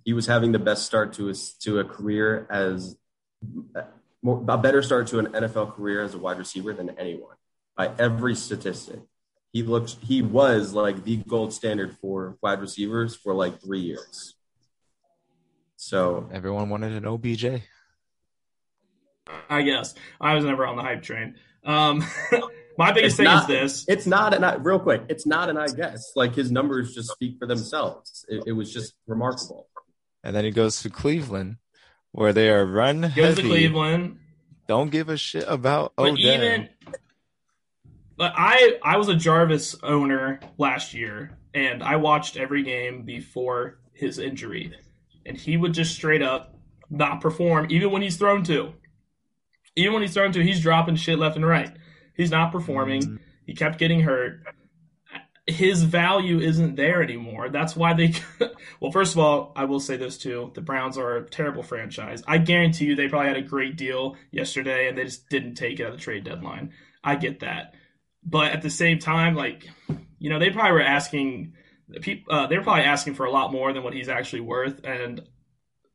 [SPEAKER 3] he was having the best start to his to a career as more, a better start to an NFL career as a wide receiver than anyone by every statistic. He looked he was like the gold standard for wide receivers for like three years. So
[SPEAKER 2] everyone wanted an OBJ.
[SPEAKER 1] I guess I was never on the hype train. Um, my biggest
[SPEAKER 3] It's
[SPEAKER 1] thing
[SPEAKER 3] not-
[SPEAKER 1] is this.
[SPEAKER 3] it's not an I real quick. It's not an I guess. Like his numbers just speak for themselves. It, it was just remarkable.
[SPEAKER 2] And then he goes to Cleveland, where they are run
[SPEAKER 1] Goes
[SPEAKER 2] heavy.
[SPEAKER 1] to Cleveland.
[SPEAKER 2] Don't give a shit about
[SPEAKER 1] But
[SPEAKER 2] Odell.
[SPEAKER 1] even, but I I was a Jarvis owner last year, and I watched every game before his injury, and he would just straight up not perform, even when he's thrown to. Even when he's thrown to, he's dropping shit left and right. He's not performing. He kept getting hurt. His value isn't there anymore. That's why they. well, first of all, I will say this too: the Browns are a terrible franchise. I guarantee you, they probably had a great deal yesterday, and they just didn't take it at the trade deadline. I get that, but at the same time, like you know, they probably were asking. Uh, they're probably asking for a lot more than what he's actually worth, and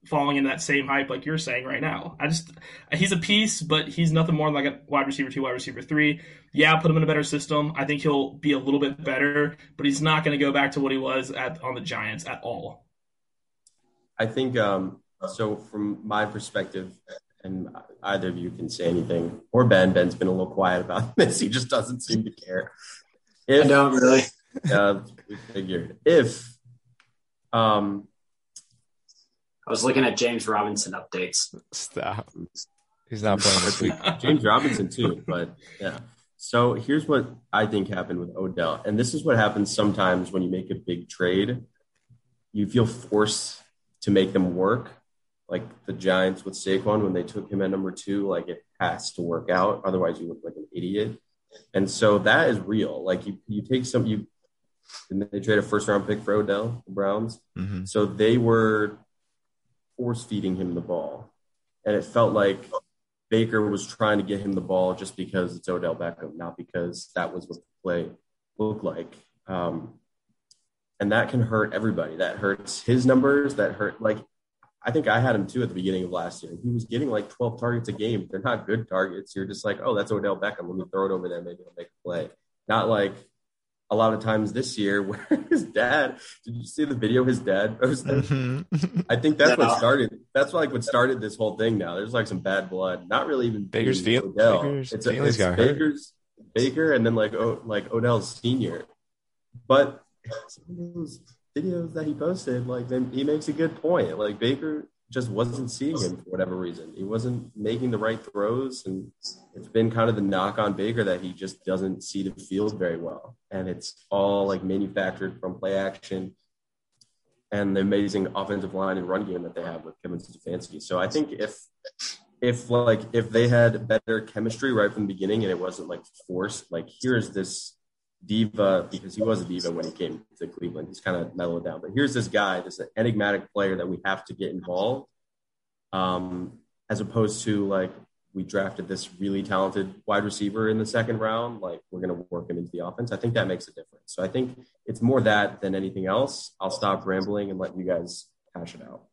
[SPEAKER 1] falling into that same hype like you're saying right now. I just he's a piece, but he's nothing more than like a wide receiver two, wide receiver three. Yeah, put him in a better system. I think he'll be a little bit better, but he's not going to go back to what he was at on the Giants at all.
[SPEAKER 3] I think um, so. From my perspective, and either of you can say anything, or Ben. Ben's been a little quiet about this. He just doesn't seem to care. If,
[SPEAKER 4] I don't really.
[SPEAKER 3] Uh, we figured if um,
[SPEAKER 4] I was looking at James Robinson updates.
[SPEAKER 2] Stop. He's not playing this week.
[SPEAKER 3] James Robinson too, but yeah. So here's what I think happened with Odell, and this is what happens sometimes when you make a big trade. You feel forced to make them work, like the Giants with Saquon when they took him at number two. Like it has to work out, otherwise you look like an idiot. And so that is real. Like you, you take some you, and they trade a first round pick for Odell, the Browns.
[SPEAKER 2] hmm
[SPEAKER 3] So they were force feeding him the ball. And it felt like Baker was trying to get him the ball just because it's Odell Beckham, not because that was what the play looked like. Um, and that can hurt everybody. That hurts his numbers. That hurt, like, I think I had him too at the beginning of last year. He was getting like 12 targets a game. They're not good targets. You're just like, oh, that's Odell Beckham. Let me throw it over there. Maybe he'll make a play. Not like a lot of times this year where his dad, did you see the video his dad posted?
[SPEAKER 2] hmm
[SPEAKER 3] I think that's
[SPEAKER 4] No.
[SPEAKER 3] what started. That's like what started this whole thing. Now there's like some bad blood. Not really even
[SPEAKER 2] Baker's
[SPEAKER 3] being
[SPEAKER 2] feel-
[SPEAKER 3] Odell.
[SPEAKER 2] Baker's
[SPEAKER 3] it's a,
[SPEAKER 2] feelings
[SPEAKER 3] it's
[SPEAKER 2] hurt.
[SPEAKER 3] Baker's Baker, and then like o, like Odell's senior. But some of those videos that he posted, like then he makes a good point. Like Baker just wasn't seeing him for whatever reason. He wasn't making the right throws, and it's been kind of the knock on Baker that he just doesn't see the field very well, and it's all like manufactured from play action and the amazing offensive line and run game that they have with Kevin Stefanski. So I think if if like if they had better chemistry right from the beginning and it wasn't like forced, like here's this diva because he was a diva when he came to Cleveland. He's kind of mellowed down, but here's this guy, this enigmatic player that we have to get involved, um, as opposed to like we drafted this really talented wide receiver in the second round. Like we're going to work him into the offense. I think that makes a difference. So I think it's more that than anything else. I'll stop rambling and let you guys hash it out.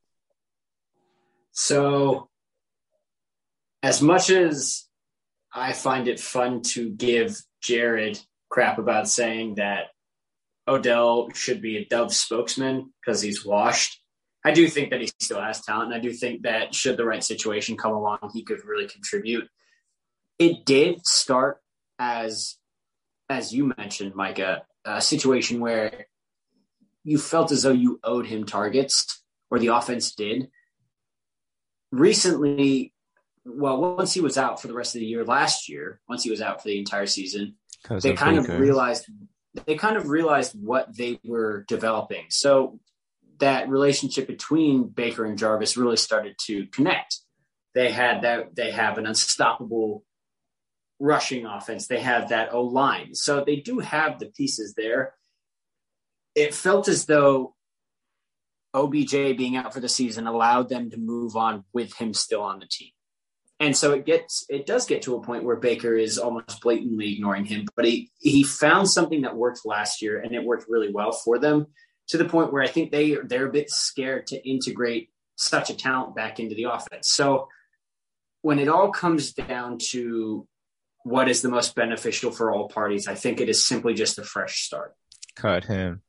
[SPEAKER 4] So, as much as I find it fun to give Jared crap about saying that Odell should be a Dove spokesman because he's washed, I do think that he still has talent. And I do think that should the right situation come along, he could really contribute. It did start as, as you mentioned, Micah, a situation where you felt as though you owed him targets, or the offense did recently, well, once he was out for the rest of the year last year, once he was out for the entire season, they kind of realized they kind of realized what they were developing. So that relationship between Baker and Jarvis really started to connect. They had that they have an unstoppable rushing offense. They have that O line. So they do have the pieces there. It felt as though OBJ being out for the season allowed them to move on with him still on the team. And so it gets it does get to a point where Baker is almost blatantly ignoring him, but he he found something that worked last year and it worked really well for them to the point where I think they they're a bit scared to integrate such a talent back into the offense. So when it all comes down to what is the most beneficial for all parties, I think it is simply just a fresh start.
[SPEAKER 2] Cut him.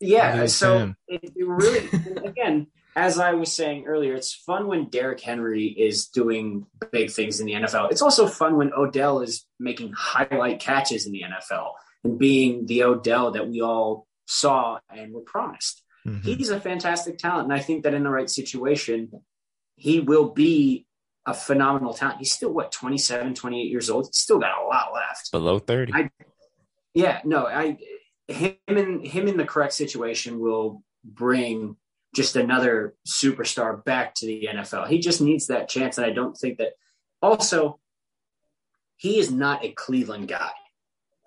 [SPEAKER 4] Yeah, so it, it really again, as I was saying earlier, it's fun when Derrick Henry is doing big things in the NFL. It's also fun when Odell is making highlight catches in the NFL and being the Odell that we all saw and were promised. Mm-hmm. He's a fantastic talent. And I think that in the right situation, he will be a phenomenal talent. He's still, what, 27, 28 years old? He's still got a lot left.
[SPEAKER 2] Below 30.
[SPEAKER 4] I, yeah, no, I, him in him in the correct situation will bring just another superstar back to the NFL. He just needs that chance. And I don't think that also he is not a Cleveland guy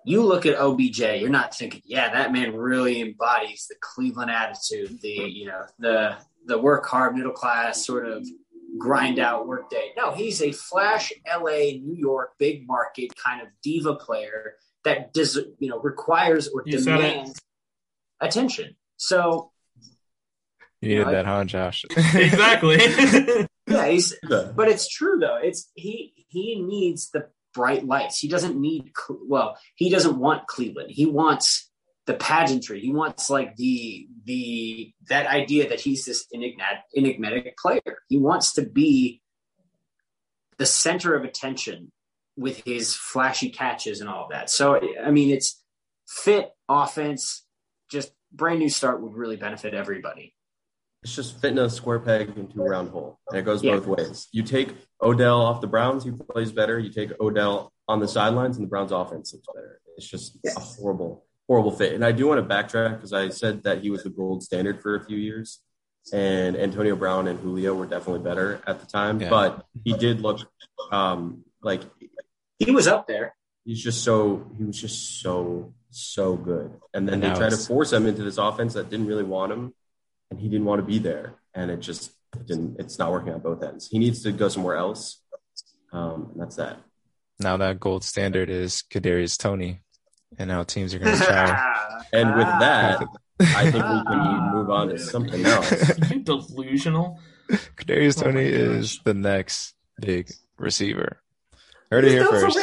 [SPEAKER 4] you look at OBJ, you're not thinking, yeah, that man really embodies the Cleveland attitude, the you know the the work hard middle class sort of grind out work day. No, he's a flash LA New York big market kind of diva player that does you know requires or you demands attention. So
[SPEAKER 2] you needed you know, that, huh, Josh?
[SPEAKER 1] exactly.
[SPEAKER 4] yeah, he's but it's true though. It's he he needs the bright lights. He doesn't need, well, he doesn't want Cleveland. He wants the pageantry. He wants like the, the, that idea that he's this enigmatic, enigmatic player. He wants to be the center of attention with his flashy catches and all of that. So, I mean, it's fit offense, just brand new start would really benefit everybody
[SPEAKER 3] it's just fitting a square peg into a round hole, and it goes yeah. both ways. You take Odell off the Browns, he plays better. You take Odell on the sidelines, and the Browns' offense looks better. It's just yeah. a horrible, horrible fit. And I do want to backtrack because I said that he was the gold standard for a few years, and Antonio Brown and Julio were definitely better at the time. Yeah. But he did look um, like
[SPEAKER 4] he was up there.
[SPEAKER 3] He's just so he was just so so good. And then and they tried to force him into this offense that didn't really want him and he didn't want to be there, and it just it didn't. It's not working on both ends. He needs to go somewhere else, um, and that's that.
[SPEAKER 2] Now that gold standard is Kadarius Toney, and now teams are going to try.
[SPEAKER 3] and with that, I think we can move on to something else.
[SPEAKER 1] you delusional?
[SPEAKER 2] Kadarius oh is the next big receiver. Heard it here first.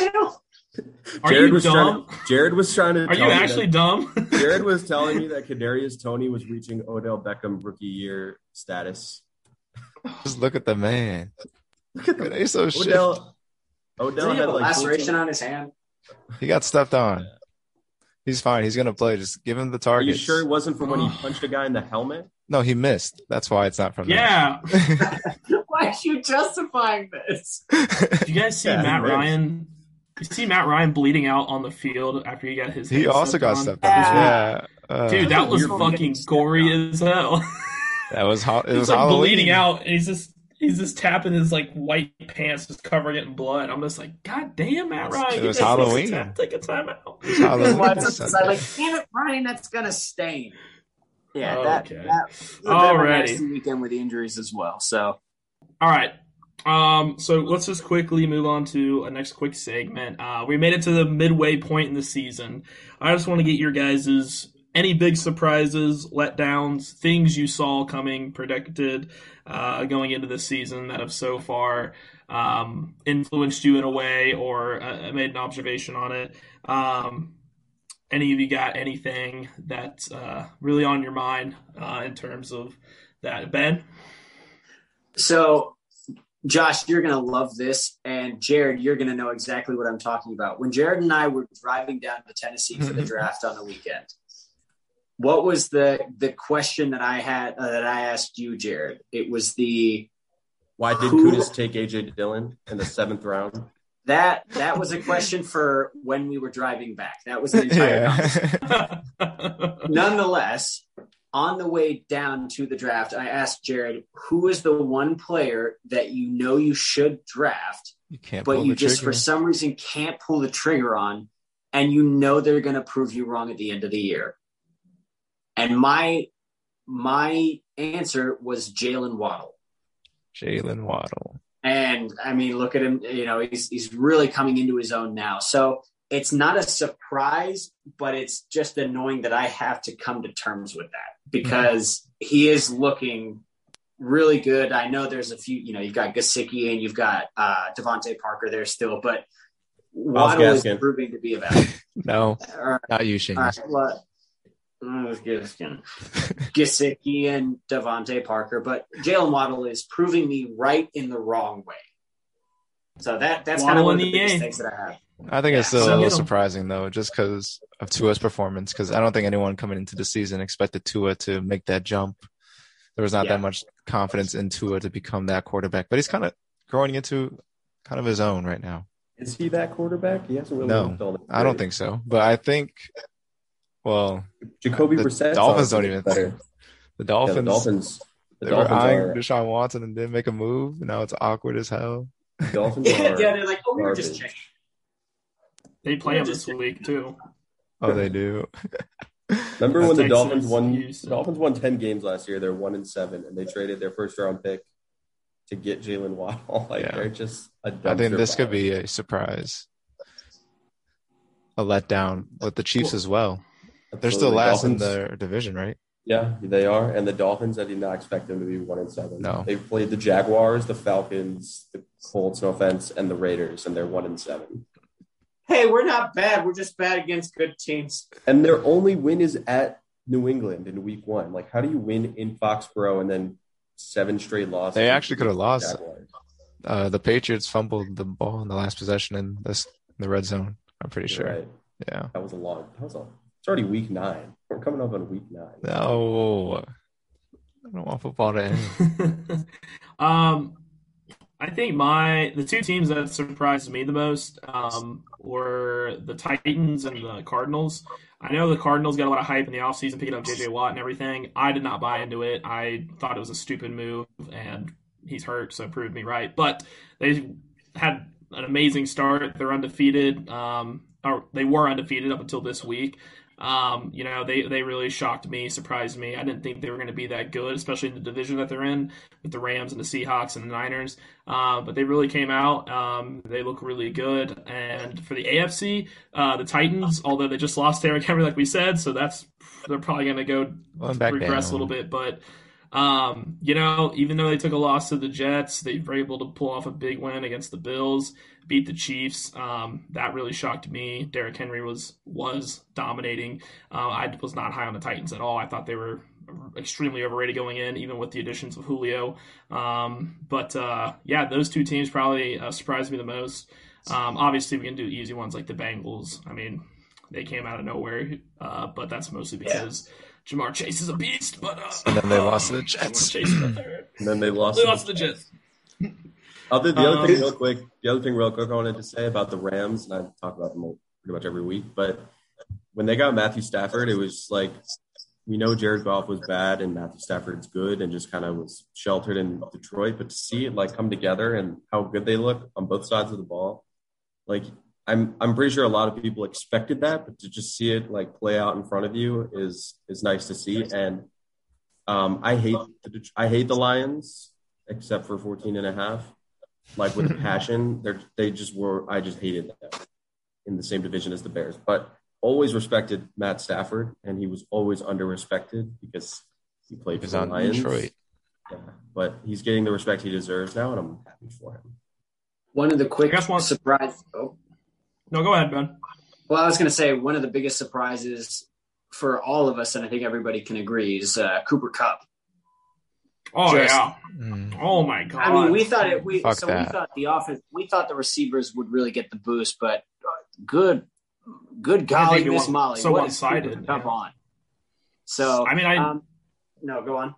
[SPEAKER 1] Are Jared was
[SPEAKER 3] dumb? Trying to, Jared was trying to.
[SPEAKER 1] Are you actually
[SPEAKER 3] that,
[SPEAKER 1] dumb?
[SPEAKER 3] Jared was telling me that Kadarius Toney was reaching Odell Beckham rookie year status.
[SPEAKER 2] Just look at the man. Look at the He's so
[SPEAKER 3] Odell. Shit.
[SPEAKER 4] Odell had a like laceration on his hand.
[SPEAKER 2] He got stepped on. He's fine. He's gonna play. Just give him the target.
[SPEAKER 3] Are you sure it wasn't from when he punched a guy in the helmet?
[SPEAKER 2] No, he missed. That's why it's not from.
[SPEAKER 1] Yeah.
[SPEAKER 4] why are you justifying this?
[SPEAKER 1] Did you guys see yeah, Matt Ryan you see Matt Ryan bleeding out on the field after he got his.
[SPEAKER 2] He also got on. stepped on. Yeah,
[SPEAKER 1] uh, dude, that was fucking gory as hell.
[SPEAKER 2] That was ho- it was
[SPEAKER 1] like
[SPEAKER 2] Halloween.
[SPEAKER 1] bleeding out, and he's just he's just tapping his like white pants, just covering it in blood. I'm just like, God damn, Matt Ryan,
[SPEAKER 2] it was Halloween.
[SPEAKER 1] Take a, take a time out.
[SPEAKER 4] It was Halloween. like, damn it, Ryan, that's gonna stain. Yeah, that, okay. that, that Alrighty. weekend with the injuries as well. So,
[SPEAKER 1] all right, um, so let's just quickly move on to a next quick segment. Uh, we made it to the midway point in the season. I just want to get your guys's any big surprises, letdowns, things you saw coming, predicted uh, going into the season that have so far um, influenced you in a way or uh, made an observation on it. Um, any of you got anything that's uh, really on your mind uh, in terms of that, Ben?
[SPEAKER 4] So Josh, you're going to love this. And Jared, you're going to know exactly what I'm talking about. When Jared and I were driving down to Tennessee for the draft on the weekend, what was the the question that I had uh, that I asked you, Jared? It was the
[SPEAKER 3] why did who, Kudus take AJ Dillon in the seventh round?
[SPEAKER 4] That that was a question for when we were driving back. That was the entire. Yeah. Nonetheless, on the way down to the draft, I asked Jared, who is the one player that you know you should draft,
[SPEAKER 2] You can't
[SPEAKER 4] but you just
[SPEAKER 2] trigger.
[SPEAKER 4] for some reason can't pull the trigger on, and you know they're going to prove you wrong at the end of the year? And my my answer was Jalen Waddle.
[SPEAKER 2] Jalen Waddle.
[SPEAKER 4] And I mean, look at him. You know, he's he's really coming into his own now. So it's not a surprise, but it's just annoying that I have to come to terms with that because he is looking really good. I know there's a few. You know, you've got Gesicki and you've got uh, DeVante Parker there still, but Waddle is proving to be a value.
[SPEAKER 2] No,
[SPEAKER 4] All right,
[SPEAKER 2] not you,
[SPEAKER 4] all
[SPEAKER 2] Shane.
[SPEAKER 4] right, well, mm, Gaskin. Gesicki and DeVante Parker, but Jalen Waddle is proving me right in the wrong way. So that that's kind of one of the
[SPEAKER 1] the
[SPEAKER 4] biggest
[SPEAKER 1] A.
[SPEAKER 4] things that I have.
[SPEAKER 2] I think it's still
[SPEAKER 4] so
[SPEAKER 2] a little
[SPEAKER 1] get 'em.
[SPEAKER 2] surprising though, just because of Tua's performance. Because I don't think anyone coming into the season expected Tua to make that jump. There was not
[SPEAKER 4] Yeah.
[SPEAKER 2] that much confidence in Tua to become that quarterback, but he's kind of growing into kind of his own right now.
[SPEAKER 3] Is he that quarterback? He hasn't really
[SPEAKER 2] No,
[SPEAKER 3] looked all that
[SPEAKER 2] I don't think so, but I think, well,
[SPEAKER 3] Jacoby
[SPEAKER 2] the
[SPEAKER 3] Brissett.
[SPEAKER 2] Dolphins don't even-
[SPEAKER 3] better.
[SPEAKER 2] the
[SPEAKER 3] Yeah,
[SPEAKER 2] Dolphins,
[SPEAKER 3] the Dolphins. The
[SPEAKER 2] they were
[SPEAKER 3] Dolphins
[SPEAKER 2] eyeing
[SPEAKER 3] are.
[SPEAKER 2] Deshaun Watson and didn't make a move. Now it's awkward as hell.
[SPEAKER 3] The Dolphins
[SPEAKER 4] yeah,
[SPEAKER 3] are.
[SPEAKER 4] they're like, oh, we were just checking.
[SPEAKER 1] They play
[SPEAKER 4] them
[SPEAKER 1] this week too.
[SPEAKER 2] Oh, they do.
[SPEAKER 3] Remember when the
[SPEAKER 1] Texans,
[SPEAKER 3] Dolphins won?
[SPEAKER 1] Houston.
[SPEAKER 3] The Dolphins won ten games last year. They're one and seven, and they traded their first round pick to get Jalen Waddle. Like
[SPEAKER 2] Yeah.
[SPEAKER 3] they're just a
[SPEAKER 2] I think
[SPEAKER 3] dumpster
[SPEAKER 2] this could be a surprise, a letdown with the Chiefs as well. They're still
[SPEAKER 3] Absolutely.
[SPEAKER 2] last in their division, right?
[SPEAKER 3] Yeah, they are. And the Dolphins, I did not expect them to be one and seven.
[SPEAKER 2] No.
[SPEAKER 3] They've played the Jaguars, the Falcons, the Colts, no offense, and the Raiders, and they're one and seven.
[SPEAKER 4] Hey, we're not bad. We're just bad against good teams.
[SPEAKER 3] And their only win is at New England in week one. Like, how do you win in Foxborough and then seven straight losses?
[SPEAKER 2] They actually could have lost. Uh, the Patriots fumbled the ball in the last possession in this in the red zone. I'm pretty
[SPEAKER 3] You're
[SPEAKER 2] sure.
[SPEAKER 3] Right.
[SPEAKER 2] Yeah.
[SPEAKER 3] That was a long. That was a. It's already week nine. We're coming up on week nine.
[SPEAKER 2] No, I don't want football to end.
[SPEAKER 1] um, I think my the two teams that surprised me the most um, were the Titans and the Cardinals. I know the Cardinals got a lot of hype in the offseason picking up JJ Watt and everything. I did not buy into it. I thought it was a stupid move, and he's hurt, so proved me right. But they had an amazing start. They're undefeated. Um, or they were undefeated up until this week. Um, you know, they, they really shocked me, surprised me. I didn't think they were going to be that good, especially in the division that they're in with the Rams and the Seahawks and the Niners. Uh, but they really came out. Um, they look really good. And for the AFC, uh, the Titans, although they just lost Derrick Henry, like we said, so that's they're probably going to go regress
[SPEAKER 2] down.
[SPEAKER 1] a little bit. But um, you know, even though they took a loss to the Jets, they were able to pull off a big win against the Bills, beat the Chiefs. Um, that really shocked me. Derrick Henry was was dominating. Uh, I was not high on the Titans at all. I thought they were extremely overrated going in, even with the additions of Julio. Um, but uh, yeah, those two teams probably uh, surprised me the most. Um, obviously, we can do easy ones like the Bengals. I mean, they came out of nowhere, uh, but that's mostly because Ja'Marr Chase is a beast. But uh,
[SPEAKER 2] And then they lost to the Jets.
[SPEAKER 1] Chase is.
[SPEAKER 3] And then they lost.
[SPEAKER 1] They lost to the Jets.
[SPEAKER 3] Other the other
[SPEAKER 1] Um,
[SPEAKER 3] thing, real quick, the other thing, real quick, I wanted to say about the Rams, and I talk about them pretty much every week, but when they got Matthew Stafford, it was like we know Jared Goff was bad and Matthew Stafford's good, and just kind of was sheltered in Detroit. But to see it like come together and how good they look on both sides of the ball, like I'm I'm pretty sure a lot of people expected that, but to just see it like play out in front of you is is nice to see. And um, I hate the I hate the Lions except for 14 and a half like with a passion. They're they just were. I just hated them in the same division as the Bears, but always respected Matt Stafford, and he was always under respected because he played
[SPEAKER 2] He
[SPEAKER 3] for the
[SPEAKER 2] on
[SPEAKER 3] Lions.
[SPEAKER 2] Detroit.
[SPEAKER 3] Yeah, but he's getting the respect he deserves now, and I'm happy for him.
[SPEAKER 4] One of the quick
[SPEAKER 1] I guess one-
[SPEAKER 4] surprise. Oh,
[SPEAKER 1] No, go ahead, Ben.
[SPEAKER 4] well, I was going to say one of the biggest surprises for all of us, and I think everybody can agree, is uh, Cooper Kupp.
[SPEAKER 1] Oh
[SPEAKER 4] Just-
[SPEAKER 1] yeah.
[SPEAKER 2] Mm.
[SPEAKER 1] Oh my god.
[SPEAKER 4] I mean, we thought it. We
[SPEAKER 2] Fuck
[SPEAKER 4] so
[SPEAKER 2] that.
[SPEAKER 4] we thought the offense. We thought the receivers would really get the boost, but uh, good, good golly,
[SPEAKER 1] think it
[SPEAKER 4] Miss
[SPEAKER 1] was
[SPEAKER 4] Molly,
[SPEAKER 1] so
[SPEAKER 4] what is
[SPEAKER 1] one-sided,
[SPEAKER 4] Cooper Kupp
[SPEAKER 1] yeah.
[SPEAKER 4] on? So
[SPEAKER 1] I mean, I
[SPEAKER 4] um, no, go on.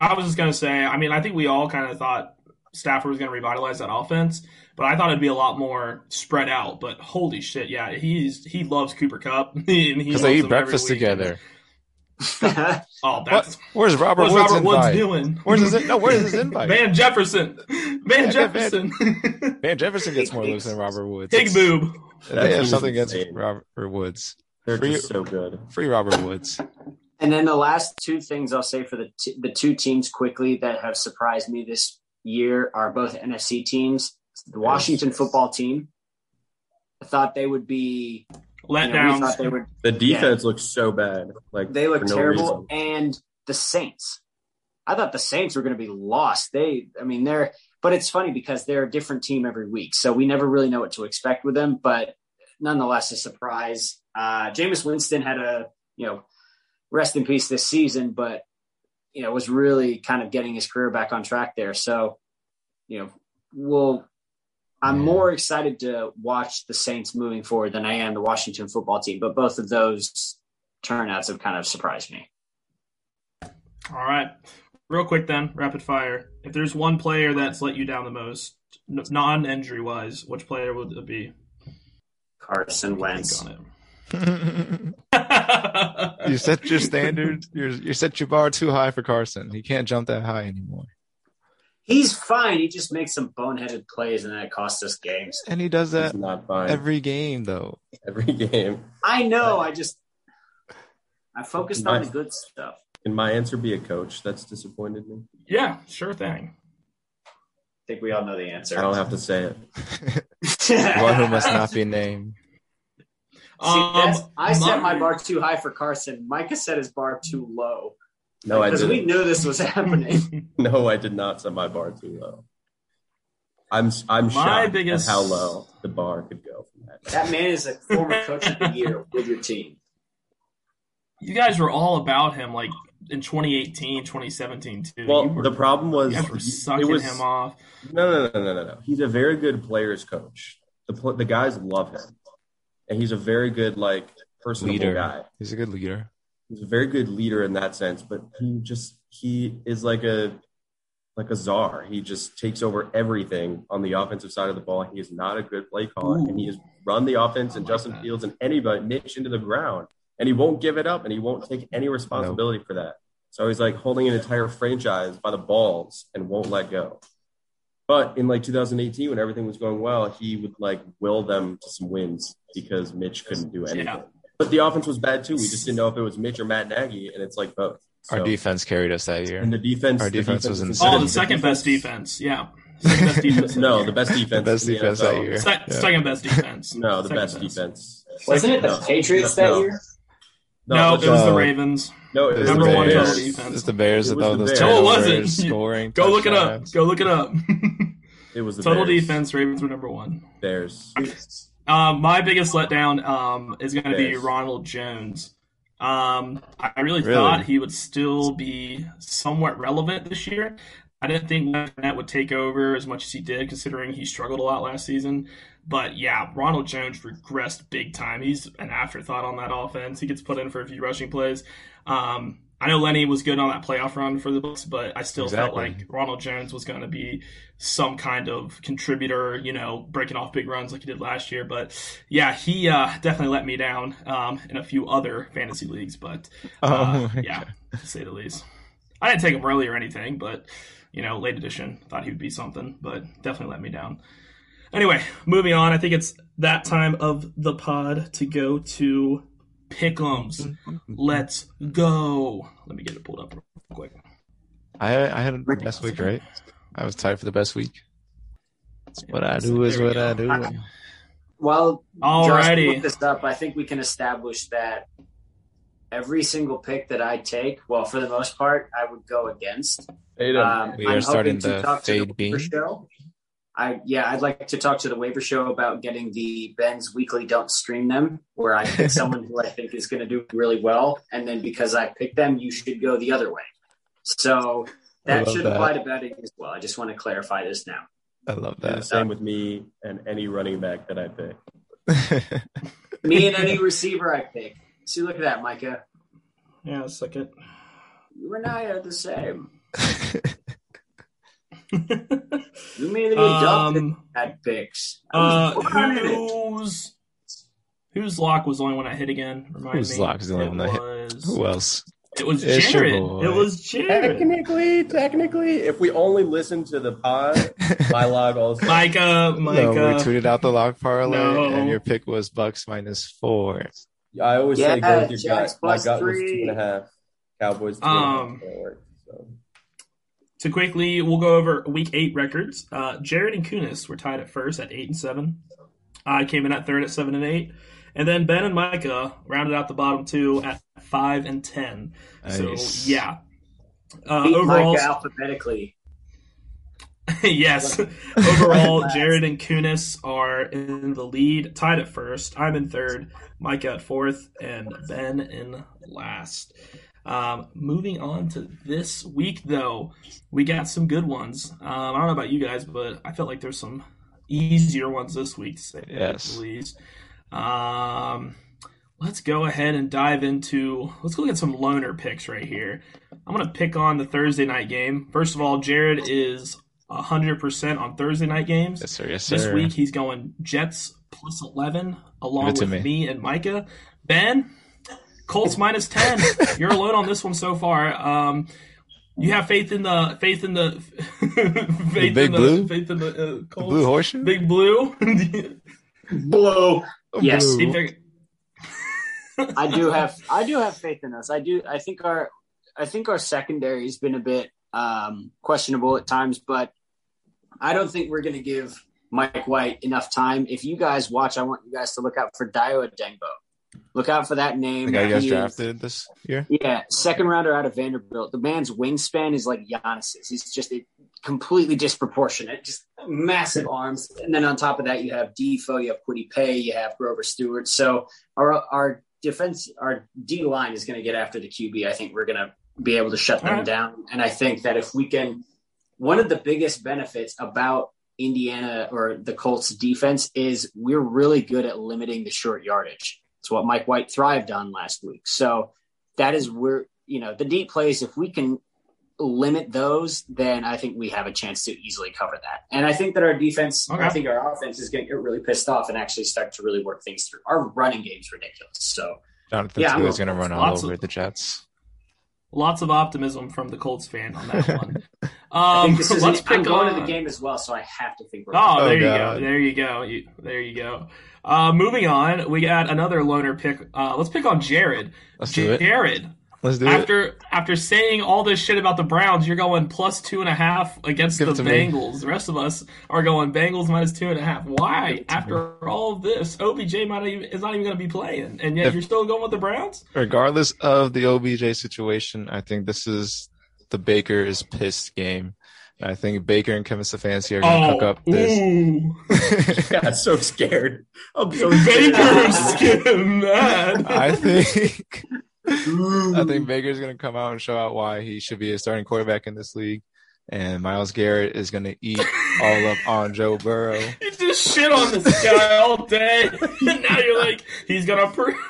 [SPEAKER 1] I was just gonna say. I mean, I think we all kind of thought Stafford was gonna revitalize that offense, but I thought it'd be a lot more spread out. But holy shit, yeah, he's he loves Cooper Kupp and he
[SPEAKER 2] Because they eat breakfast together.
[SPEAKER 1] Oh, that's
[SPEAKER 2] Where's Robert
[SPEAKER 1] what's
[SPEAKER 2] Woods
[SPEAKER 1] Robert Woods doing?
[SPEAKER 2] Where's his no? Where's his invite?
[SPEAKER 1] Van Jefferson. Van
[SPEAKER 2] Yeah,
[SPEAKER 1] Jefferson.
[SPEAKER 2] Van Jefferson gets more looks than Robert Woods.
[SPEAKER 1] Big boob.
[SPEAKER 2] They have
[SPEAKER 3] team's
[SPEAKER 2] something against. Robert Woods.
[SPEAKER 3] They're
[SPEAKER 2] Free-
[SPEAKER 3] just so good.
[SPEAKER 2] Free Robert Woods.
[SPEAKER 4] And then the last two things I'll say for the t- the two teams quickly that have surprised me this year are both NFC teams. The Washington football team. I thought they would be. You know, we
[SPEAKER 1] Letdowns.
[SPEAKER 4] thought they would.
[SPEAKER 3] The defense looks so bad. Like
[SPEAKER 4] They look
[SPEAKER 3] no
[SPEAKER 4] terrible.
[SPEAKER 3] reason.
[SPEAKER 4] And the Saints. I thought the Saints were going to be lost. They, I mean, they're. But it's funny because they're a different team every week, so we never really know what to expect with them. But nonetheless, a surprise. Uh, Jameis Winston had a, you know, rest in peace this season, but you know was really kind of getting his career back on track there. So, you know, we'll. I'm
[SPEAKER 2] Yeah.
[SPEAKER 4] more excited to watch the Saints moving forward than I am the Washington football team. But both of those turnouts have kind of surprised me.
[SPEAKER 1] All right. Real quick then, rapid fire. If there's one player that's let you down the most, non-injury wise, which player would it be?
[SPEAKER 4] Carson Wentz.
[SPEAKER 1] On it.
[SPEAKER 2] You set your standard. You you set your bar too high for Carson. He can't jump that high anymore.
[SPEAKER 4] He's fine. He just makes some boneheaded plays, and then it costs us games.
[SPEAKER 2] And he does that
[SPEAKER 3] not fine.
[SPEAKER 2] every game, though.
[SPEAKER 3] Every game.
[SPEAKER 4] I know. I just I focused on the good stuff.
[SPEAKER 3] Can my answer be a coach? That's disappointed me.
[SPEAKER 1] yeah, sure thing.
[SPEAKER 4] I think we all know the answer.
[SPEAKER 3] I don't have to say it.
[SPEAKER 2] One who must not be named.
[SPEAKER 4] See,
[SPEAKER 1] Um,
[SPEAKER 4] I set my
[SPEAKER 1] my-
[SPEAKER 4] bar too high for Carson. Micah set his bar too low
[SPEAKER 3] No, I
[SPEAKER 4] because we
[SPEAKER 3] didn't.
[SPEAKER 4] knew this was happening.
[SPEAKER 3] No, I did not set my bar too low. I'm I'm
[SPEAKER 1] My
[SPEAKER 3] shocked
[SPEAKER 1] biggest-
[SPEAKER 3] at how low the bar could go from that.
[SPEAKER 4] that man is a former coach of the year with your team.
[SPEAKER 1] You guys were all about him, like in 2018, 2017 too.
[SPEAKER 3] Well,
[SPEAKER 1] were-
[SPEAKER 3] the problem was
[SPEAKER 1] you guys were
[SPEAKER 3] it
[SPEAKER 1] sucking
[SPEAKER 3] was
[SPEAKER 1] him off.
[SPEAKER 3] no, no, no, no, no, no. He's a very good players coach. The the guys love him, and he's a very good like personable
[SPEAKER 2] Leader.
[SPEAKER 3] guy.
[SPEAKER 2] He's a good leader.
[SPEAKER 3] He's a very good leader in that sense, but he just he is like a like a czar. He just takes over everything on the offensive side of the ball. He is not a good play caller, and he has run the offense and
[SPEAKER 1] like
[SPEAKER 3] Justin
[SPEAKER 1] that.
[SPEAKER 3] Fields and anybody Mitch into the ground, and he won't give it up, and he won't take any responsibility for that. So he's like holding an entire franchise by the balls and won't let go. But in like 2018, when everything was going well, he would like will them to some wins because Mitch couldn't do anything.
[SPEAKER 1] Yeah.
[SPEAKER 3] But the offense was bad too. We just didn't know if it was Mitch or Matt Nagy, and it's like both.
[SPEAKER 2] Our defense carried us that year.
[SPEAKER 3] and the defense,
[SPEAKER 2] Our
[SPEAKER 3] the
[SPEAKER 2] defense was
[SPEAKER 3] is
[SPEAKER 2] insane.
[SPEAKER 1] Oh, the second best defense. Yeah. Best defense.
[SPEAKER 3] No, the best defense.
[SPEAKER 2] The best
[SPEAKER 3] in
[SPEAKER 2] defense
[SPEAKER 3] NFL.
[SPEAKER 2] that year.
[SPEAKER 1] Se-
[SPEAKER 2] Yeah.
[SPEAKER 1] Second best defense.
[SPEAKER 3] No, the
[SPEAKER 1] Second
[SPEAKER 3] best defense.
[SPEAKER 4] Wasn't it the
[SPEAKER 3] No.
[SPEAKER 4] Patriots
[SPEAKER 3] No.
[SPEAKER 4] that year?
[SPEAKER 1] No, it was the Ravens.
[SPEAKER 3] No,
[SPEAKER 2] It
[SPEAKER 3] it
[SPEAKER 2] was
[SPEAKER 3] was
[SPEAKER 1] Number
[SPEAKER 3] the
[SPEAKER 1] one
[SPEAKER 3] Bears.
[SPEAKER 1] total defense.
[SPEAKER 2] It's the Bears
[SPEAKER 3] It
[SPEAKER 2] that
[SPEAKER 3] was
[SPEAKER 2] throw
[SPEAKER 3] the
[SPEAKER 2] those
[SPEAKER 3] Bears.
[SPEAKER 1] No, it wasn't.
[SPEAKER 2] scoring.
[SPEAKER 1] Go look it up. Go look it up.
[SPEAKER 3] It was the
[SPEAKER 1] Total
[SPEAKER 3] Bears.
[SPEAKER 1] defense. Ravens were number one.
[SPEAKER 3] Bears.
[SPEAKER 1] Um, my biggest letdown um, is going to be Ronald Jones. Um, I really,
[SPEAKER 2] Really?
[SPEAKER 1] thought he would still be somewhat relevant this year. I didn't think Leonard Fournette would take over as much as he did, considering he struggled a lot last season. But yeah, Ronald Jones regressed big time. He's an afterthought on that offense. He gets put in for a few rushing plays. Um, I know Lenny was good on that playoff run for the Bucs, but I still felt like Ronald Jones was going to be some kind of contributor, you know, breaking off big runs like he did last year. But yeah, he uh, definitely let me down um, in a few other fantasy leagues. But uh,
[SPEAKER 2] Oh
[SPEAKER 1] yeah, to say the least. I didn't take him early or anything, but you know, late edition thought he would be something, but definitely let me down. Anyway, moving on. I think it's that time of the pod to go to Pick'ems. Let's go. Let me get it pulled up real quick.
[SPEAKER 2] I I had the best week, right? I was tied for the best week. What I do is
[SPEAKER 1] There we
[SPEAKER 2] what I
[SPEAKER 1] go.
[SPEAKER 2] do.
[SPEAKER 4] Well,
[SPEAKER 1] Alrighty.
[SPEAKER 4] Josh looked this up. I think we can establish that every single pick that I take, well, for the most part, I would go against. Um,
[SPEAKER 2] We
[SPEAKER 4] I'm
[SPEAKER 2] are starting
[SPEAKER 4] to
[SPEAKER 2] the
[SPEAKER 4] talk to
[SPEAKER 2] fade
[SPEAKER 4] the
[SPEAKER 2] bean.
[SPEAKER 4] show. I yeah, I'd like to talk to the waiver show about getting the Ben's weekly don't stream them, where I pick someone who I think is going to do really well, and then because I picked them, you should go the other way. So that should
[SPEAKER 2] that.
[SPEAKER 4] apply to betting as well. I just want to clarify this now.
[SPEAKER 2] I love
[SPEAKER 3] And the
[SPEAKER 2] that.
[SPEAKER 3] same with me and any running back that I pick.
[SPEAKER 4] Me and any receiver I pick. See, look at that, Micah.
[SPEAKER 1] Yeah, a second.
[SPEAKER 4] You and I are the same. You made me dumb
[SPEAKER 1] um,
[SPEAKER 4] at picks.
[SPEAKER 1] Uh,
[SPEAKER 4] was born in it.
[SPEAKER 1] whose whose lock was the only one I hit again? Remind
[SPEAKER 2] Whose
[SPEAKER 1] me.
[SPEAKER 2] lock is the only
[SPEAKER 1] It
[SPEAKER 2] one that hit?
[SPEAKER 1] was,
[SPEAKER 2] Who else?
[SPEAKER 1] It was
[SPEAKER 2] It's
[SPEAKER 1] Jared. It was Jared.
[SPEAKER 3] Technically, technically, if we only listen to the pod, my log also.
[SPEAKER 1] Micah,
[SPEAKER 2] no, we tweeted out the lock parlay,
[SPEAKER 1] No.
[SPEAKER 2] and your pick was Bucs minus four.
[SPEAKER 3] I always say go with your
[SPEAKER 4] Jags
[SPEAKER 3] gut. My
[SPEAKER 4] plus
[SPEAKER 3] gut was two and a half. Cowboys two and a half.
[SPEAKER 1] Um,
[SPEAKER 3] That worked, so.
[SPEAKER 1] Quickly, we'll go over week eight records. Uh, Jared and Kunis were tied at first at eight and seven. I came in at third at seven and eight, and then Ben and Micah rounded out the bottom two at five and ten.
[SPEAKER 2] Nice.
[SPEAKER 1] So yeah, uh,
[SPEAKER 4] Beat
[SPEAKER 1] overall,
[SPEAKER 4] Micah alphabetically.
[SPEAKER 1] yes. Overall, Jared and Kunis are in the lead, tied at first. I'm in third, Micah at fourth, and Ben in last. Um, moving on to this week, though, we got some good ones. Um, I don't know about you guys, but I felt like there's some easier ones this week, to say
[SPEAKER 2] Yes.
[SPEAKER 1] the least. Um, let's go ahead and dive into. Let's look at some loner picks right here. I'm gonna pick on the Thursday night game. First of all, Jared is 100% on Thursday night games.
[SPEAKER 2] Yes, sir. Yes, sir.
[SPEAKER 1] This week he's going Jets plus 11 along
[SPEAKER 2] Give it to
[SPEAKER 1] with
[SPEAKER 2] me.
[SPEAKER 1] me. and Micah. Ben, Colts minus 10. You're alone on this one so far. Um, you have faith in the faith in the faith
[SPEAKER 2] Big
[SPEAKER 1] in the
[SPEAKER 2] Blue?
[SPEAKER 1] faith in the uh,
[SPEAKER 2] The blue horseshoe.
[SPEAKER 1] Big Blue.
[SPEAKER 4] Blow. Yes.
[SPEAKER 2] Blue.
[SPEAKER 4] I do have I do have faith in us. I do I think our I think our secondary has been a bit um, questionable at times, but I don't think we're going to give Mike White enough time. If you guys watch, I want you guys to look out for Dayo Odeyingbo. Look out for that name.
[SPEAKER 2] The guy you guys drafted this year.
[SPEAKER 4] Yeah, second rounder out of Vanderbilt. The man's wingspan is like Giannis's. He's just a, completely disproportionate, just massive arms. And then on top of that, you have Defoe, you have Kwity Paye, you have Grover Stewart. So our our defense, our D line is going to get after the QB. I think we're going to be able to shut them
[SPEAKER 1] All right.
[SPEAKER 4] down. And I think that if we can, one of the biggest benefits about Indiana or the Colts defense is we're really good at limiting the short yardage. It's what Mike White thrived on last week. So that is where you know the deep plays. If we can limit those, then I think we have a chance to easily cover that. And I think that our defense,
[SPEAKER 1] Okay.
[SPEAKER 4] I think our offense is going to get really pissed off and actually start to really work things through. Our running game's ridiculous. So
[SPEAKER 2] Jonathan
[SPEAKER 4] Yeah,
[SPEAKER 2] is going to run all over
[SPEAKER 1] of-
[SPEAKER 2] the Jets.
[SPEAKER 1] Lots of optimism from the Colts fan on that one.
[SPEAKER 4] I
[SPEAKER 1] Um,
[SPEAKER 4] think this is.
[SPEAKER 1] let's
[SPEAKER 4] I'm
[SPEAKER 1] pick
[SPEAKER 4] going
[SPEAKER 1] on
[SPEAKER 4] to the game as well, so I have to think. We're
[SPEAKER 1] Oh,
[SPEAKER 2] Oh,
[SPEAKER 1] there you
[SPEAKER 2] God.
[SPEAKER 1] go. There you go. You, there you go. Uh, moving on, we got another loner pick. Uh, let's pick on Jared.
[SPEAKER 2] Let's do it.
[SPEAKER 1] Jared,
[SPEAKER 2] Let's do it.
[SPEAKER 1] after after saying all this shit about the Browns, you're going plus two and a half against
[SPEAKER 2] Give
[SPEAKER 1] the
[SPEAKER 2] it to me.
[SPEAKER 1] Bengals. The rest of us are going Bengals minus two and a half. Why? After all of this, OBJ might even, is not even going to be playing, and yet
[SPEAKER 2] If-
[SPEAKER 1] you're still going with the Browns.
[SPEAKER 2] Regardless of the OBJ situation, I think this is the Baker is pissed game. I think Baker and Kevin Stefanski are going to cook oh, up this.
[SPEAKER 1] Oh, ooh.
[SPEAKER 3] got so scared. I'm so scared.
[SPEAKER 1] Baker's getting mad.
[SPEAKER 2] I think I think Baker's going to come out and show out why he should be a starting quarterback in this league, and Myles Garrett is going to eat all up on Joe Burrow.
[SPEAKER 1] You just shit on this guy all day, and now you're like, he's gonna prove.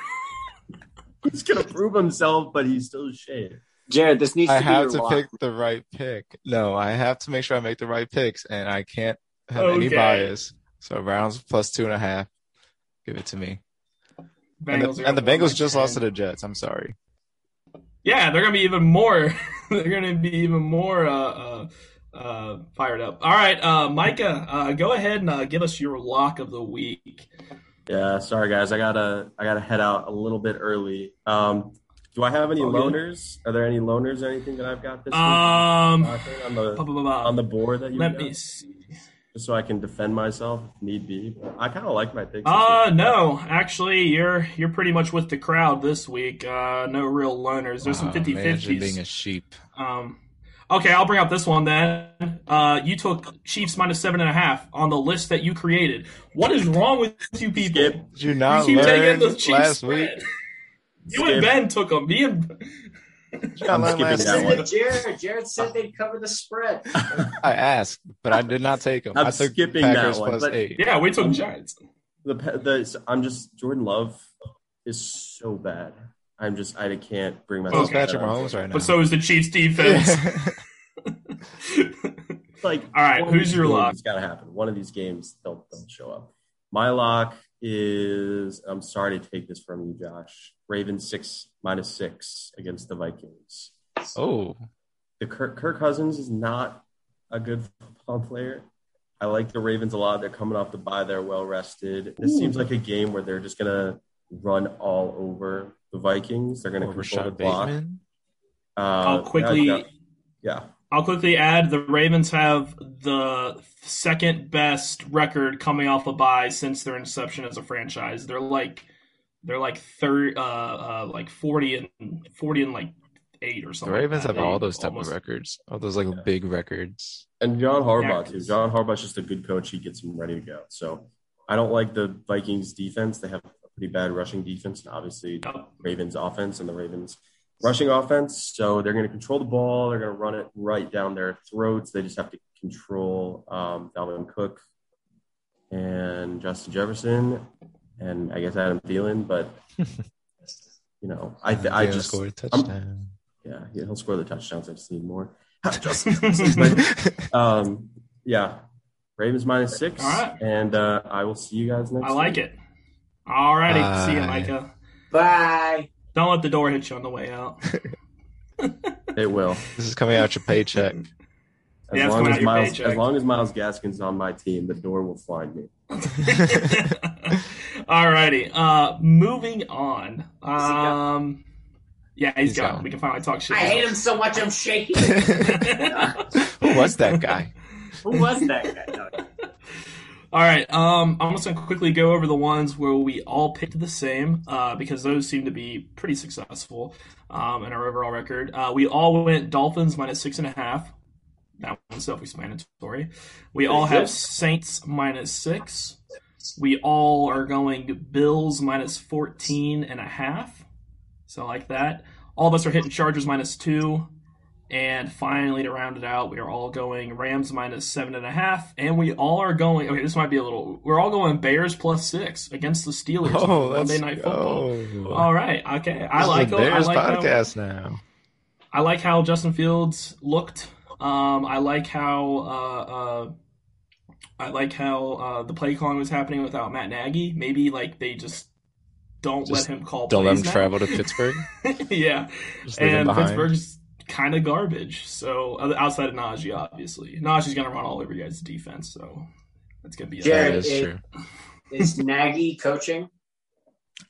[SPEAKER 3] He's gonna prove himself, but he's still shit.
[SPEAKER 4] Jared, this needs
[SPEAKER 2] I
[SPEAKER 4] to be
[SPEAKER 2] have to
[SPEAKER 4] lock.
[SPEAKER 2] pick the right pick. No, I have to make sure I make the right picks, and I can't have any bias. So Browns plus two and a half. Give it to me. And
[SPEAKER 1] Bengals
[SPEAKER 2] the, and the
[SPEAKER 1] gonna
[SPEAKER 2] Bengals just
[SPEAKER 1] 10.
[SPEAKER 2] lost to the Jets. I'm sorry.
[SPEAKER 1] Yeah, they're gonna be even more. they're gonna be even more uh, uh, uh, fired up. All right, uh, Micah, uh, go ahead and uh, give us your lock of the week.
[SPEAKER 3] Yeah, sorry guys. I gotta I gotta head out a little bit early. Um, do I have any
[SPEAKER 1] All good.
[SPEAKER 3] loners? Are there any loners or anything that I've got this
[SPEAKER 1] Um,
[SPEAKER 3] week on the on the board that you
[SPEAKER 1] let
[SPEAKER 3] got?
[SPEAKER 1] me see.
[SPEAKER 3] Just so I can defend myself if need be. But I kind of like my picks. this
[SPEAKER 1] Uh, no, actually, you're you're pretty much with the crowd this week. Uh, no real loners. There's some
[SPEAKER 2] Wow,
[SPEAKER 1] 50
[SPEAKER 2] imagine
[SPEAKER 1] 50s.
[SPEAKER 2] being a sheep.
[SPEAKER 1] Um, okay, I'll bring up this one then. Uh, you took Chiefs minus seven and a half on the list that you created. What is wrong with you people?
[SPEAKER 3] Skip.
[SPEAKER 2] Did you not
[SPEAKER 1] you keep taking the Chiefs
[SPEAKER 2] last
[SPEAKER 1] spread.
[SPEAKER 2] week?
[SPEAKER 1] You and Ben took them. Me and
[SPEAKER 2] Did you not
[SPEAKER 3] I'm skipping that one.
[SPEAKER 4] Jared, Jared said they'd cover the spread.
[SPEAKER 2] I asked, but I did not take them.
[SPEAKER 3] I'm
[SPEAKER 2] I took
[SPEAKER 3] skipping
[SPEAKER 2] Packers that
[SPEAKER 3] one.
[SPEAKER 2] Plus
[SPEAKER 3] but
[SPEAKER 2] eight.
[SPEAKER 1] Yeah, we took Giants.
[SPEAKER 3] The, the I'm just Jordan Love is so bad. I'm just I can't bring myself.
[SPEAKER 2] Who's
[SPEAKER 1] Okay.
[SPEAKER 2] Patrick Mahomes right now?
[SPEAKER 1] But so is the Chiefs defense.
[SPEAKER 3] Like,
[SPEAKER 1] All right, who's your lock?
[SPEAKER 3] It's got to happen. One of these games, they'll they'll show up. My lock is I'm sorry to take this from you, Josh. Ravens six minus six against the Vikings.
[SPEAKER 2] Oh,
[SPEAKER 3] The Kirk, Kirk Cousins is not a good football player. I like the Ravens a lot. They're coming off the bye. They're well rested. This
[SPEAKER 1] Ooh.
[SPEAKER 3] seems like a game where they're just gonna run all over the Vikings. They're gonna
[SPEAKER 2] over
[SPEAKER 3] control the block.
[SPEAKER 2] Bateman.
[SPEAKER 3] Uh,
[SPEAKER 1] I'll quickly
[SPEAKER 3] yeah, yeah.
[SPEAKER 1] I'll quickly add the Ravens have the second best record coming off a bye since their inception as a franchise. They're like they're like third uh, uh like 40 and 40 and like 8 or something. The.
[SPEAKER 2] Ravens
[SPEAKER 1] like that.
[SPEAKER 2] have all those type
[SPEAKER 1] almost-
[SPEAKER 2] of records, all those like big records.
[SPEAKER 3] And John Harbaugh
[SPEAKER 1] Yeah,
[SPEAKER 3] too.
[SPEAKER 1] 'cause-
[SPEAKER 3] John Harbaugh's just a good coach. He gets them ready to go. So I don't like the Vikings defense. They have a pretty bad rushing defense, and obviously
[SPEAKER 1] Yep.
[SPEAKER 3] Ravens offense and the Ravens rushing offense. So they're going to control the ball. They're going to run it right down their throats. They just have to control um, Dalvin Cook and Justin Jefferson, and I guess Adam Thielen. But you know, I th- I just
[SPEAKER 2] scored a touchdown.
[SPEAKER 3] yeah, yeah, he'll score the touchdowns. I just need more. Justin um, yeah, Ravens minus six,
[SPEAKER 1] All right.
[SPEAKER 3] and uh, I will see you guys next.
[SPEAKER 1] I like
[SPEAKER 3] week.
[SPEAKER 1] it. Alrighty, see you, Micah.
[SPEAKER 4] Bye.
[SPEAKER 1] Don't let the door hit you on the way out.
[SPEAKER 3] It will.
[SPEAKER 2] this is coming out your paycheck.
[SPEAKER 3] As
[SPEAKER 1] Yeah,
[SPEAKER 3] long as Miles,
[SPEAKER 1] paycheck.
[SPEAKER 3] as long as Myles Gaskin's on my team, the door will find me.
[SPEAKER 1] Alrighty. Uh, moving on.
[SPEAKER 4] Is he gone?
[SPEAKER 1] Um, yeah, he's
[SPEAKER 2] He's
[SPEAKER 1] gone.
[SPEAKER 2] gone.
[SPEAKER 1] We can finally talk shit.
[SPEAKER 4] I hate him so much I'm shaking.
[SPEAKER 2] Who was that guy?
[SPEAKER 4] Who was that guy? No.
[SPEAKER 1] All right. Um, I'm just gonna quickly go over the ones where we all picked the same, uh, because those seem to be pretty successful, um, in our overall record. Uh, we all went Dolphins minus six and a half. That one's self-explanatory. We all have. Saints minus six. We all are going Bills minus 14 and a half. So I like that. All of us are hitting Chargers minus two. And finally, to round it out, we are all going Rams minus seven and a half, and we all are going. Okay, this might be a little. We're all going Bears plus six against the Steelers
[SPEAKER 2] Oh,
[SPEAKER 1] on Monday Night Football.
[SPEAKER 2] go.
[SPEAKER 1] All right, okay, I
[SPEAKER 2] This is
[SPEAKER 1] like.
[SPEAKER 2] the
[SPEAKER 1] I
[SPEAKER 2] Bears
[SPEAKER 1] like how,
[SPEAKER 2] podcast now.
[SPEAKER 1] I like how Justin Fields looked. Um, I like how. Uh, uh, I like how uh, the play calling was happening without Matt Nagy. Maybe like they just don't
[SPEAKER 2] Just
[SPEAKER 1] let him call.
[SPEAKER 2] Don't let him
[SPEAKER 1] now.
[SPEAKER 2] travel to Pittsburgh.
[SPEAKER 1] yeah, and. Pittsburgh's kind of garbage. So outside of Najee, obviously, Najee's gonna run all over you guys' defense. So that's gonna be a
[SPEAKER 4] Jared,
[SPEAKER 2] That is
[SPEAKER 4] it-
[SPEAKER 2] true.
[SPEAKER 4] Is Nagy coaching?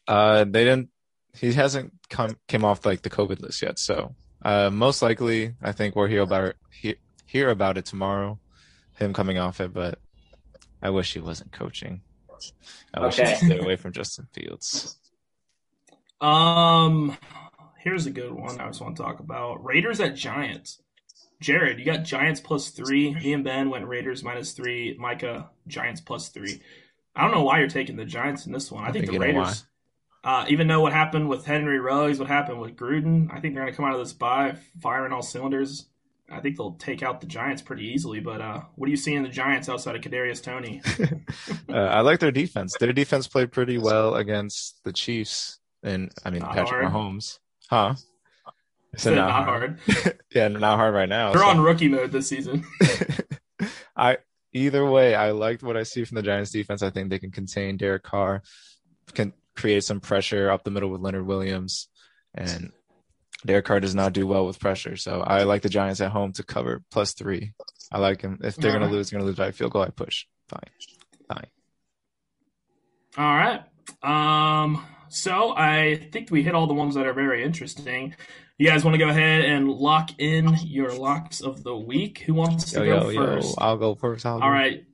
[SPEAKER 2] Uh, they didn't. He hasn't come came off like the COVID list yet, so uh, most likely, I think we'll hear about it, hear, hear about it tomorrow. Him coming off it, but I wish he wasn't coaching. I wish
[SPEAKER 4] Okay.
[SPEAKER 2] he stayed away from Justin Fields.
[SPEAKER 1] Um, here's a good one I just want to talk about: Raiders at Giants. Jared, you got Giants plus three. Me and Ben went Raiders minus three. Micah, Giants plus three. I don't know why you're taking the Giants in this one. I,
[SPEAKER 2] I
[SPEAKER 1] think, the Raiders, uh, even though what happened with Henry Ruggs, what happened with Gruden, I think they're going to come out of this bye firing all cylinders. I think they'll take out the Giants pretty easily. But uh, what do you see in the Giants outside of Kadarius Toney?
[SPEAKER 2] Uh, I like their defense. Their defense played pretty well against the Chiefs, and I mean
[SPEAKER 1] Not
[SPEAKER 2] Patrick
[SPEAKER 1] hard.
[SPEAKER 2] Mahomes, huh? I
[SPEAKER 1] Said not hard.
[SPEAKER 2] yeah, not hard right now.
[SPEAKER 1] They're
[SPEAKER 2] so-
[SPEAKER 1] on rookie mode this season.
[SPEAKER 2] I either way, I liked what I see from the Giants defense. I think they can contain Derek Carr, can create some pressure up the middle with Leonard Williams, and Derek Carr does not do well with pressure. So I like the Giants at home to cover plus three. I like him. If they're gonna lose, they're gonna lose by field goal. I push. Fine, fine.
[SPEAKER 1] All right. Um. So I think we hit all the ones that are very interesting. You guys want to go ahead and lock in your locks of the week? Who wants to
[SPEAKER 2] Yo,
[SPEAKER 1] go
[SPEAKER 2] yo, yo!
[SPEAKER 1] first?
[SPEAKER 2] I'll go first. I'll go.
[SPEAKER 1] All right.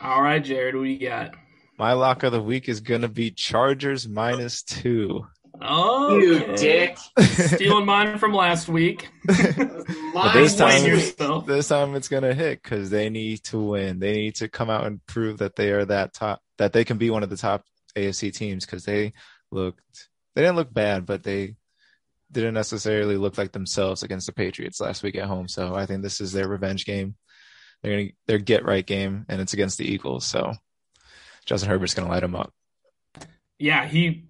[SPEAKER 1] All right, Jared. What do you got?
[SPEAKER 2] My lock of the week is gonna be Chargers minus two.
[SPEAKER 1] Oh,
[SPEAKER 4] You dick.
[SPEAKER 1] Stealing mine from last week.
[SPEAKER 4] Mine
[SPEAKER 2] this time-
[SPEAKER 1] Blame
[SPEAKER 4] was-
[SPEAKER 1] yourself.
[SPEAKER 2] this time it's gonna hit because they need to win. They need to come out and prove that they are that top, that they can be one of the top AFC teams because they looked, they didn't look bad, but they didn't necessarily look like themselves against the Patriots last week at home. So I think this is their revenge game. They're gonna their get right game, and it's against the Eagles. So Justin Herbert's gonna light them up.
[SPEAKER 1] Yeah, he.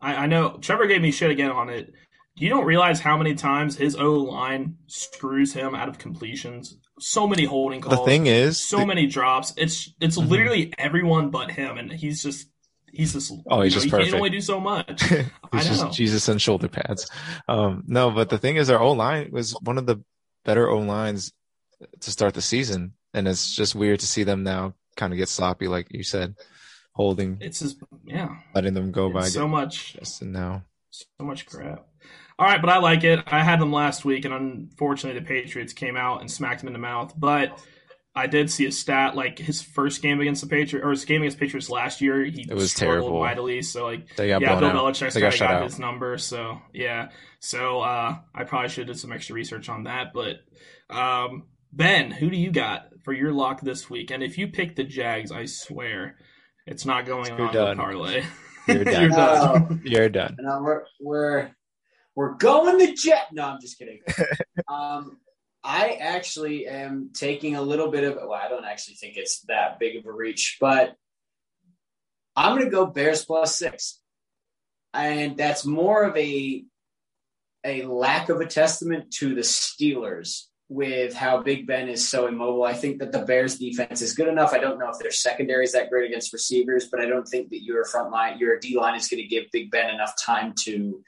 [SPEAKER 1] I, I know Trevor gave me shit again on it. You don't realize how many times his O line screws him out of completions. So many holding calls.
[SPEAKER 2] The thing is,
[SPEAKER 1] so
[SPEAKER 2] the-
[SPEAKER 1] many drops. It's it's
[SPEAKER 2] Mhm.
[SPEAKER 1] literally everyone but him, and he's just he's just
[SPEAKER 2] Oh, he's
[SPEAKER 1] you know,
[SPEAKER 2] just
[SPEAKER 1] he
[SPEAKER 2] perfect.
[SPEAKER 1] can only do so much.
[SPEAKER 2] He's
[SPEAKER 1] I
[SPEAKER 2] just
[SPEAKER 1] know.
[SPEAKER 2] Jesus and shoulder pads. Um, no, but the thing is, our O line was one of the better O lines to start the season, and it's just weird to see them now kind of get sloppy, like you said, holding,
[SPEAKER 1] It's just yeah,
[SPEAKER 2] letting them go by
[SPEAKER 1] so much
[SPEAKER 2] just now.
[SPEAKER 1] so much crap. All right, but I like it. I had them last week, and unfortunately, the Patriots came out and smacked them in the mouth. But I did see a stat like his first game against the Patriots or his game against Patriots last year. He
[SPEAKER 2] It was
[SPEAKER 1] struggled
[SPEAKER 2] terrible.
[SPEAKER 1] mightily. So like,
[SPEAKER 2] They got
[SPEAKER 1] yeah, Bill
[SPEAKER 2] out.
[SPEAKER 1] Belichick's kind
[SPEAKER 2] got
[SPEAKER 1] of
[SPEAKER 2] shut
[SPEAKER 1] got his number. So yeah, so uh, I probably should have did some extra research on that. But um, Ben, who do you got for your lock this week? And if you pick the Jags, I swear it's not going
[SPEAKER 2] You're
[SPEAKER 1] on
[SPEAKER 2] done.
[SPEAKER 1] the parlay.
[SPEAKER 2] You're done.
[SPEAKER 1] You're done.
[SPEAKER 4] Oh,
[SPEAKER 2] You're done.
[SPEAKER 4] no, we're we're we're going the jet. No, I'm just kidding. um, I actually am taking a little bit of. Well, I don't actually think it's that big of a reach, but I'm going to go Bears plus six, and that's more of a a lack of a testament to the Steelers with how Big Ben is so immobile. I think that the Bears defense is good enough. I don't know if their secondary is that great against receivers, but I don't think that your front line, your D line is going to give Big Ben enough time to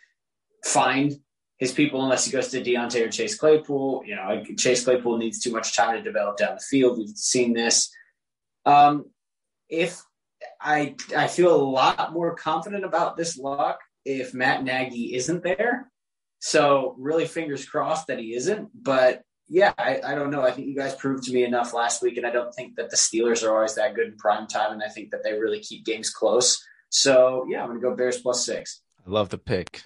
[SPEAKER 4] find his people unless he goes to Diontae or Chase Claypool. You know, Chase Claypool needs too much time to develop down the field. We've seen this. Um, if I I feel a lot more confident about this lock if Matt Nagy isn't there. So really fingers crossed that he isn't. But yeah, I, I don't know. I think you guys proved to me enough last week, and I don't think that the Steelers are always that good in prime time, and I think that they really keep games close. So yeah, I'm gonna go Bears plus six.
[SPEAKER 2] I love the pick.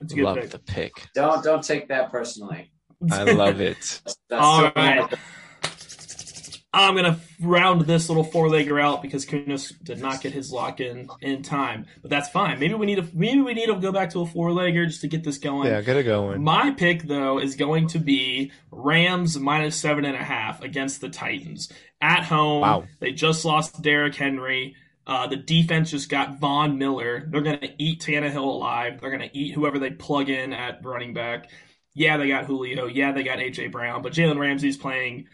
[SPEAKER 1] It's a good
[SPEAKER 2] Love
[SPEAKER 1] pick.
[SPEAKER 2] the pick.
[SPEAKER 4] Don't don't take that personally.
[SPEAKER 2] I love it.
[SPEAKER 4] That's
[SPEAKER 1] All
[SPEAKER 4] so-
[SPEAKER 1] right. I'm gonna round this little four legger out because Kunis did not get his lock in in time, but that's fine. Maybe we need to maybe we need to go back to a four legger just to get this going.
[SPEAKER 2] Yeah, get it going.
[SPEAKER 1] My pick though is going to be Rams minus seven and a half against the Titans at home.
[SPEAKER 2] Wow.
[SPEAKER 1] They just lost Derrick Henry. Uh, the defense just got Von Miller. They're going to eat Tannehill alive. They're going to eat whoever they plug in at running back. Yeah, they got Julio. Yeah, they got AJ Brown. But Jalen Ramsey's playing.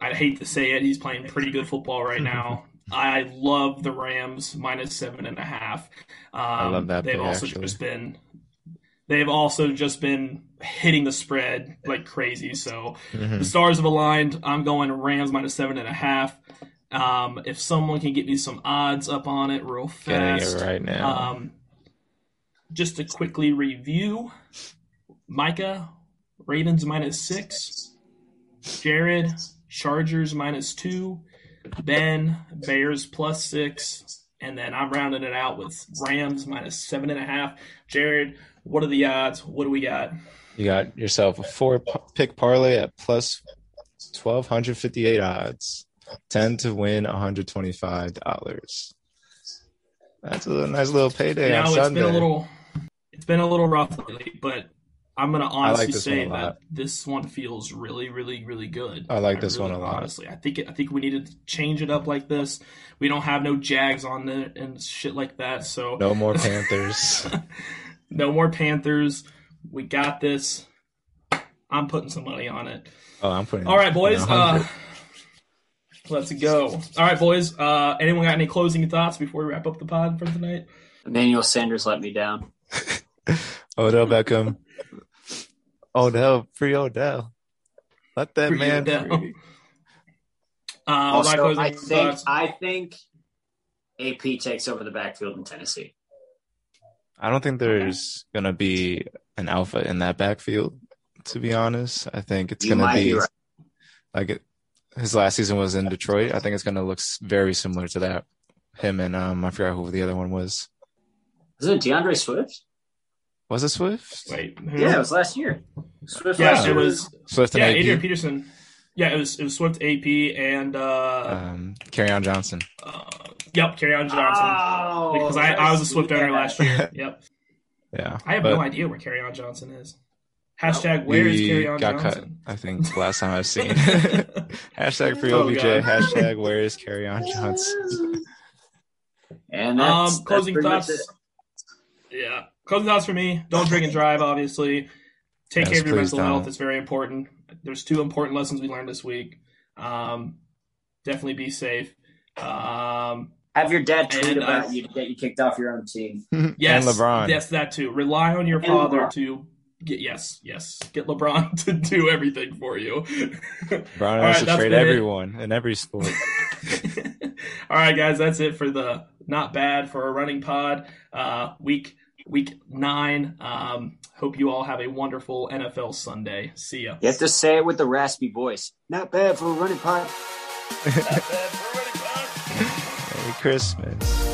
[SPEAKER 1] I hate to say it, he's playing pretty good football right now. I love the Rams minus seven and a half. Um,
[SPEAKER 2] I love that
[SPEAKER 1] They've
[SPEAKER 2] pick,
[SPEAKER 1] also
[SPEAKER 2] actually.
[SPEAKER 1] just been they've also just been hitting the spread like crazy. So
[SPEAKER 2] Mhm.
[SPEAKER 1] the stars have aligned. I'm going Rams minus seven and a half. Um, if someone can get me some odds up on it real fast,
[SPEAKER 2] it right now.
[SPEAKER 1] um, just to quickly review, Micah Ravens minus six, Jared Chargers minus two, Ben Bears plus six, and then I'm rounding it out with Rams minus seven and a half. Jared, what are the odds? What do we got?
[SPEAKER 2] You got yourself a four pick parlay at plus 1258 odds. 10 to win $125. That's a nice little payday
[SPEAKER 1] know,
[SPEAKER 2] on
[SPEAKER 1] it's
[SPEAKER 2] Sunday.
[SPEAKER 1] been a little, it's been a little rough lately, but I'm gonna honestly
[SPEAKER 2] this
[SPEAKER 1] say that this one feels really, really, really good.
[SPEAKER 2] I like this one a lot.
[SPEAKER 1] Honestly, I think it, I think we need to change it up like this. We don't have no Jags on it and shit like that, so
[SPEAKER 2] No more Panthers.
[SPEAKER 1] no more Panthers. We got this. I'm putting some money on it.
[SPEAKER 2] oh, I'm putting
[SPEAKER 1] All right, boys. Uh, let's go. All right, boys. Uh, anyone got any closing thoughts before we wrap up the pod for tonight?
[SPEAKER 4] Emmanuel Sanders let me down.
[SPEAKER 2] Odell Beckham. Odell, free Odell. Let that
[SPEAKER 1] Free
[SPEAKER 2] man
[SPEAKER 1] Odell.
[SPEAKER 2] free.
[SPEAKER 1] Uh, my
[SPEAKER 4] Also,
[SPEAKER 1] closing
[SPEAKER 4] I think
[SPEAKER 1] thoughts.
[SPEAKER 4] I think AP takes over the backfield in Tennessee.
[SPEAKER 2] I don't think there's gonna be an alpha in that backfield. To be honest, I think it's
[SPEAKER 4] You
[SPEAKER 2] gonna be
[SPEAKER 4] be right.
[SPEAKER 2] like it, his last season was in Detroit. I think it's gonna look very similar to that. Him and um, I forgot who the other one was.
[SPEAKER 4] Was it D'Andre Swift?
[SPEAKER 2] Was it Swift?
[SPEAKER 1] Wait.
[SPEAKER 4] Yeah, it was last year. Swift
[SPEAKER 1] Yeah,
[SPEAKER 4] last
[SPEAKER 1] it was.
[SPEAKER 2] Swift and
[SPEAKER 1] Yeah,
[SPEAKER 2] AP.
[SPEAKER 1] Adrian Peterson. Yeah, it was. It was Swift, AP, and uh,
[SPEAKER 2] um, Carry Johnson.
[SPEAKER 1] uh yep, Kerryon Johnson.
[SPEAKER 4] Oh,
[SPEAKER 1] because I, I was a Swift owner last year. Yep,
[SPEAKER 2] Yeah,
[SPEAKER 1] I have
[SPEAKER 2] but
[SPEAKER 1] no idea where Kerryon Johnson is. Hashtag Where is
[SPEAKER 2] he
[SPEAKER 1] Carry on
[SPEAKER 2] got
[SPEAKER 1] Johnson?
[SPEAKER 2] cut. I think last time I've seen. hashtag free
[SPEAKER 1] Oh,
[SPEAKER 2] OBJ.
[SPEAKER 1] God.
[SPEAKER 2] hashtag where is Kerryon Johnson?
[SPEAKER 4] And that's,
[SPEAKER 1] Um, closing
[SPEAKER 4] pretty much
[SPEAKER 1] thoughts. Yeah, closing thoughts for me. Don't drink and drive. Obviously, take
[SPEAKER 2] Yes,
[SPEAKER 1] care of your mental
[SPEAKER 2] don't.
[SPEAKER 1] health. It's very important. There's two important lessons we learned this week. Um, definitely be safe. Um,
[SPEAKER 4] Have your dad tweet
[SPEAKER 1] And, uh,
[SPEAKER 4] about you to get you kicked off your own team.
[SPEAKER 1] Yes,
[SPEAKER 2] and LeBron.
[SPEAKER 1] Yes, that too. Rely on your
[SPEAKER 4] And
[SPEAKER 1] father
[SPEAKER 4] LeBron.
[SPEAKER 1] to get. Yes, yes. Get LeBron to do everything for you.
[SPEAKER 2] Brown
[SPEAKER 1] All
[SPEAKER 2] has
[SPEAKER 1] right,
[SPEAKER 2] to trade
[SPEAKER 1] been it.
[SPEAKER 2] everyone in every sport.
[SPEAKER 1] All right, guys, that's it for the not bad for a running pod. Uh, week week nine. Um, hope you all have a wonderful NFL Sunday. See ya.
[SPEAKER 4] You have to say it with the raspy voice. Not bad for a running pod.
[SPEAKER 2] Merry Christmas.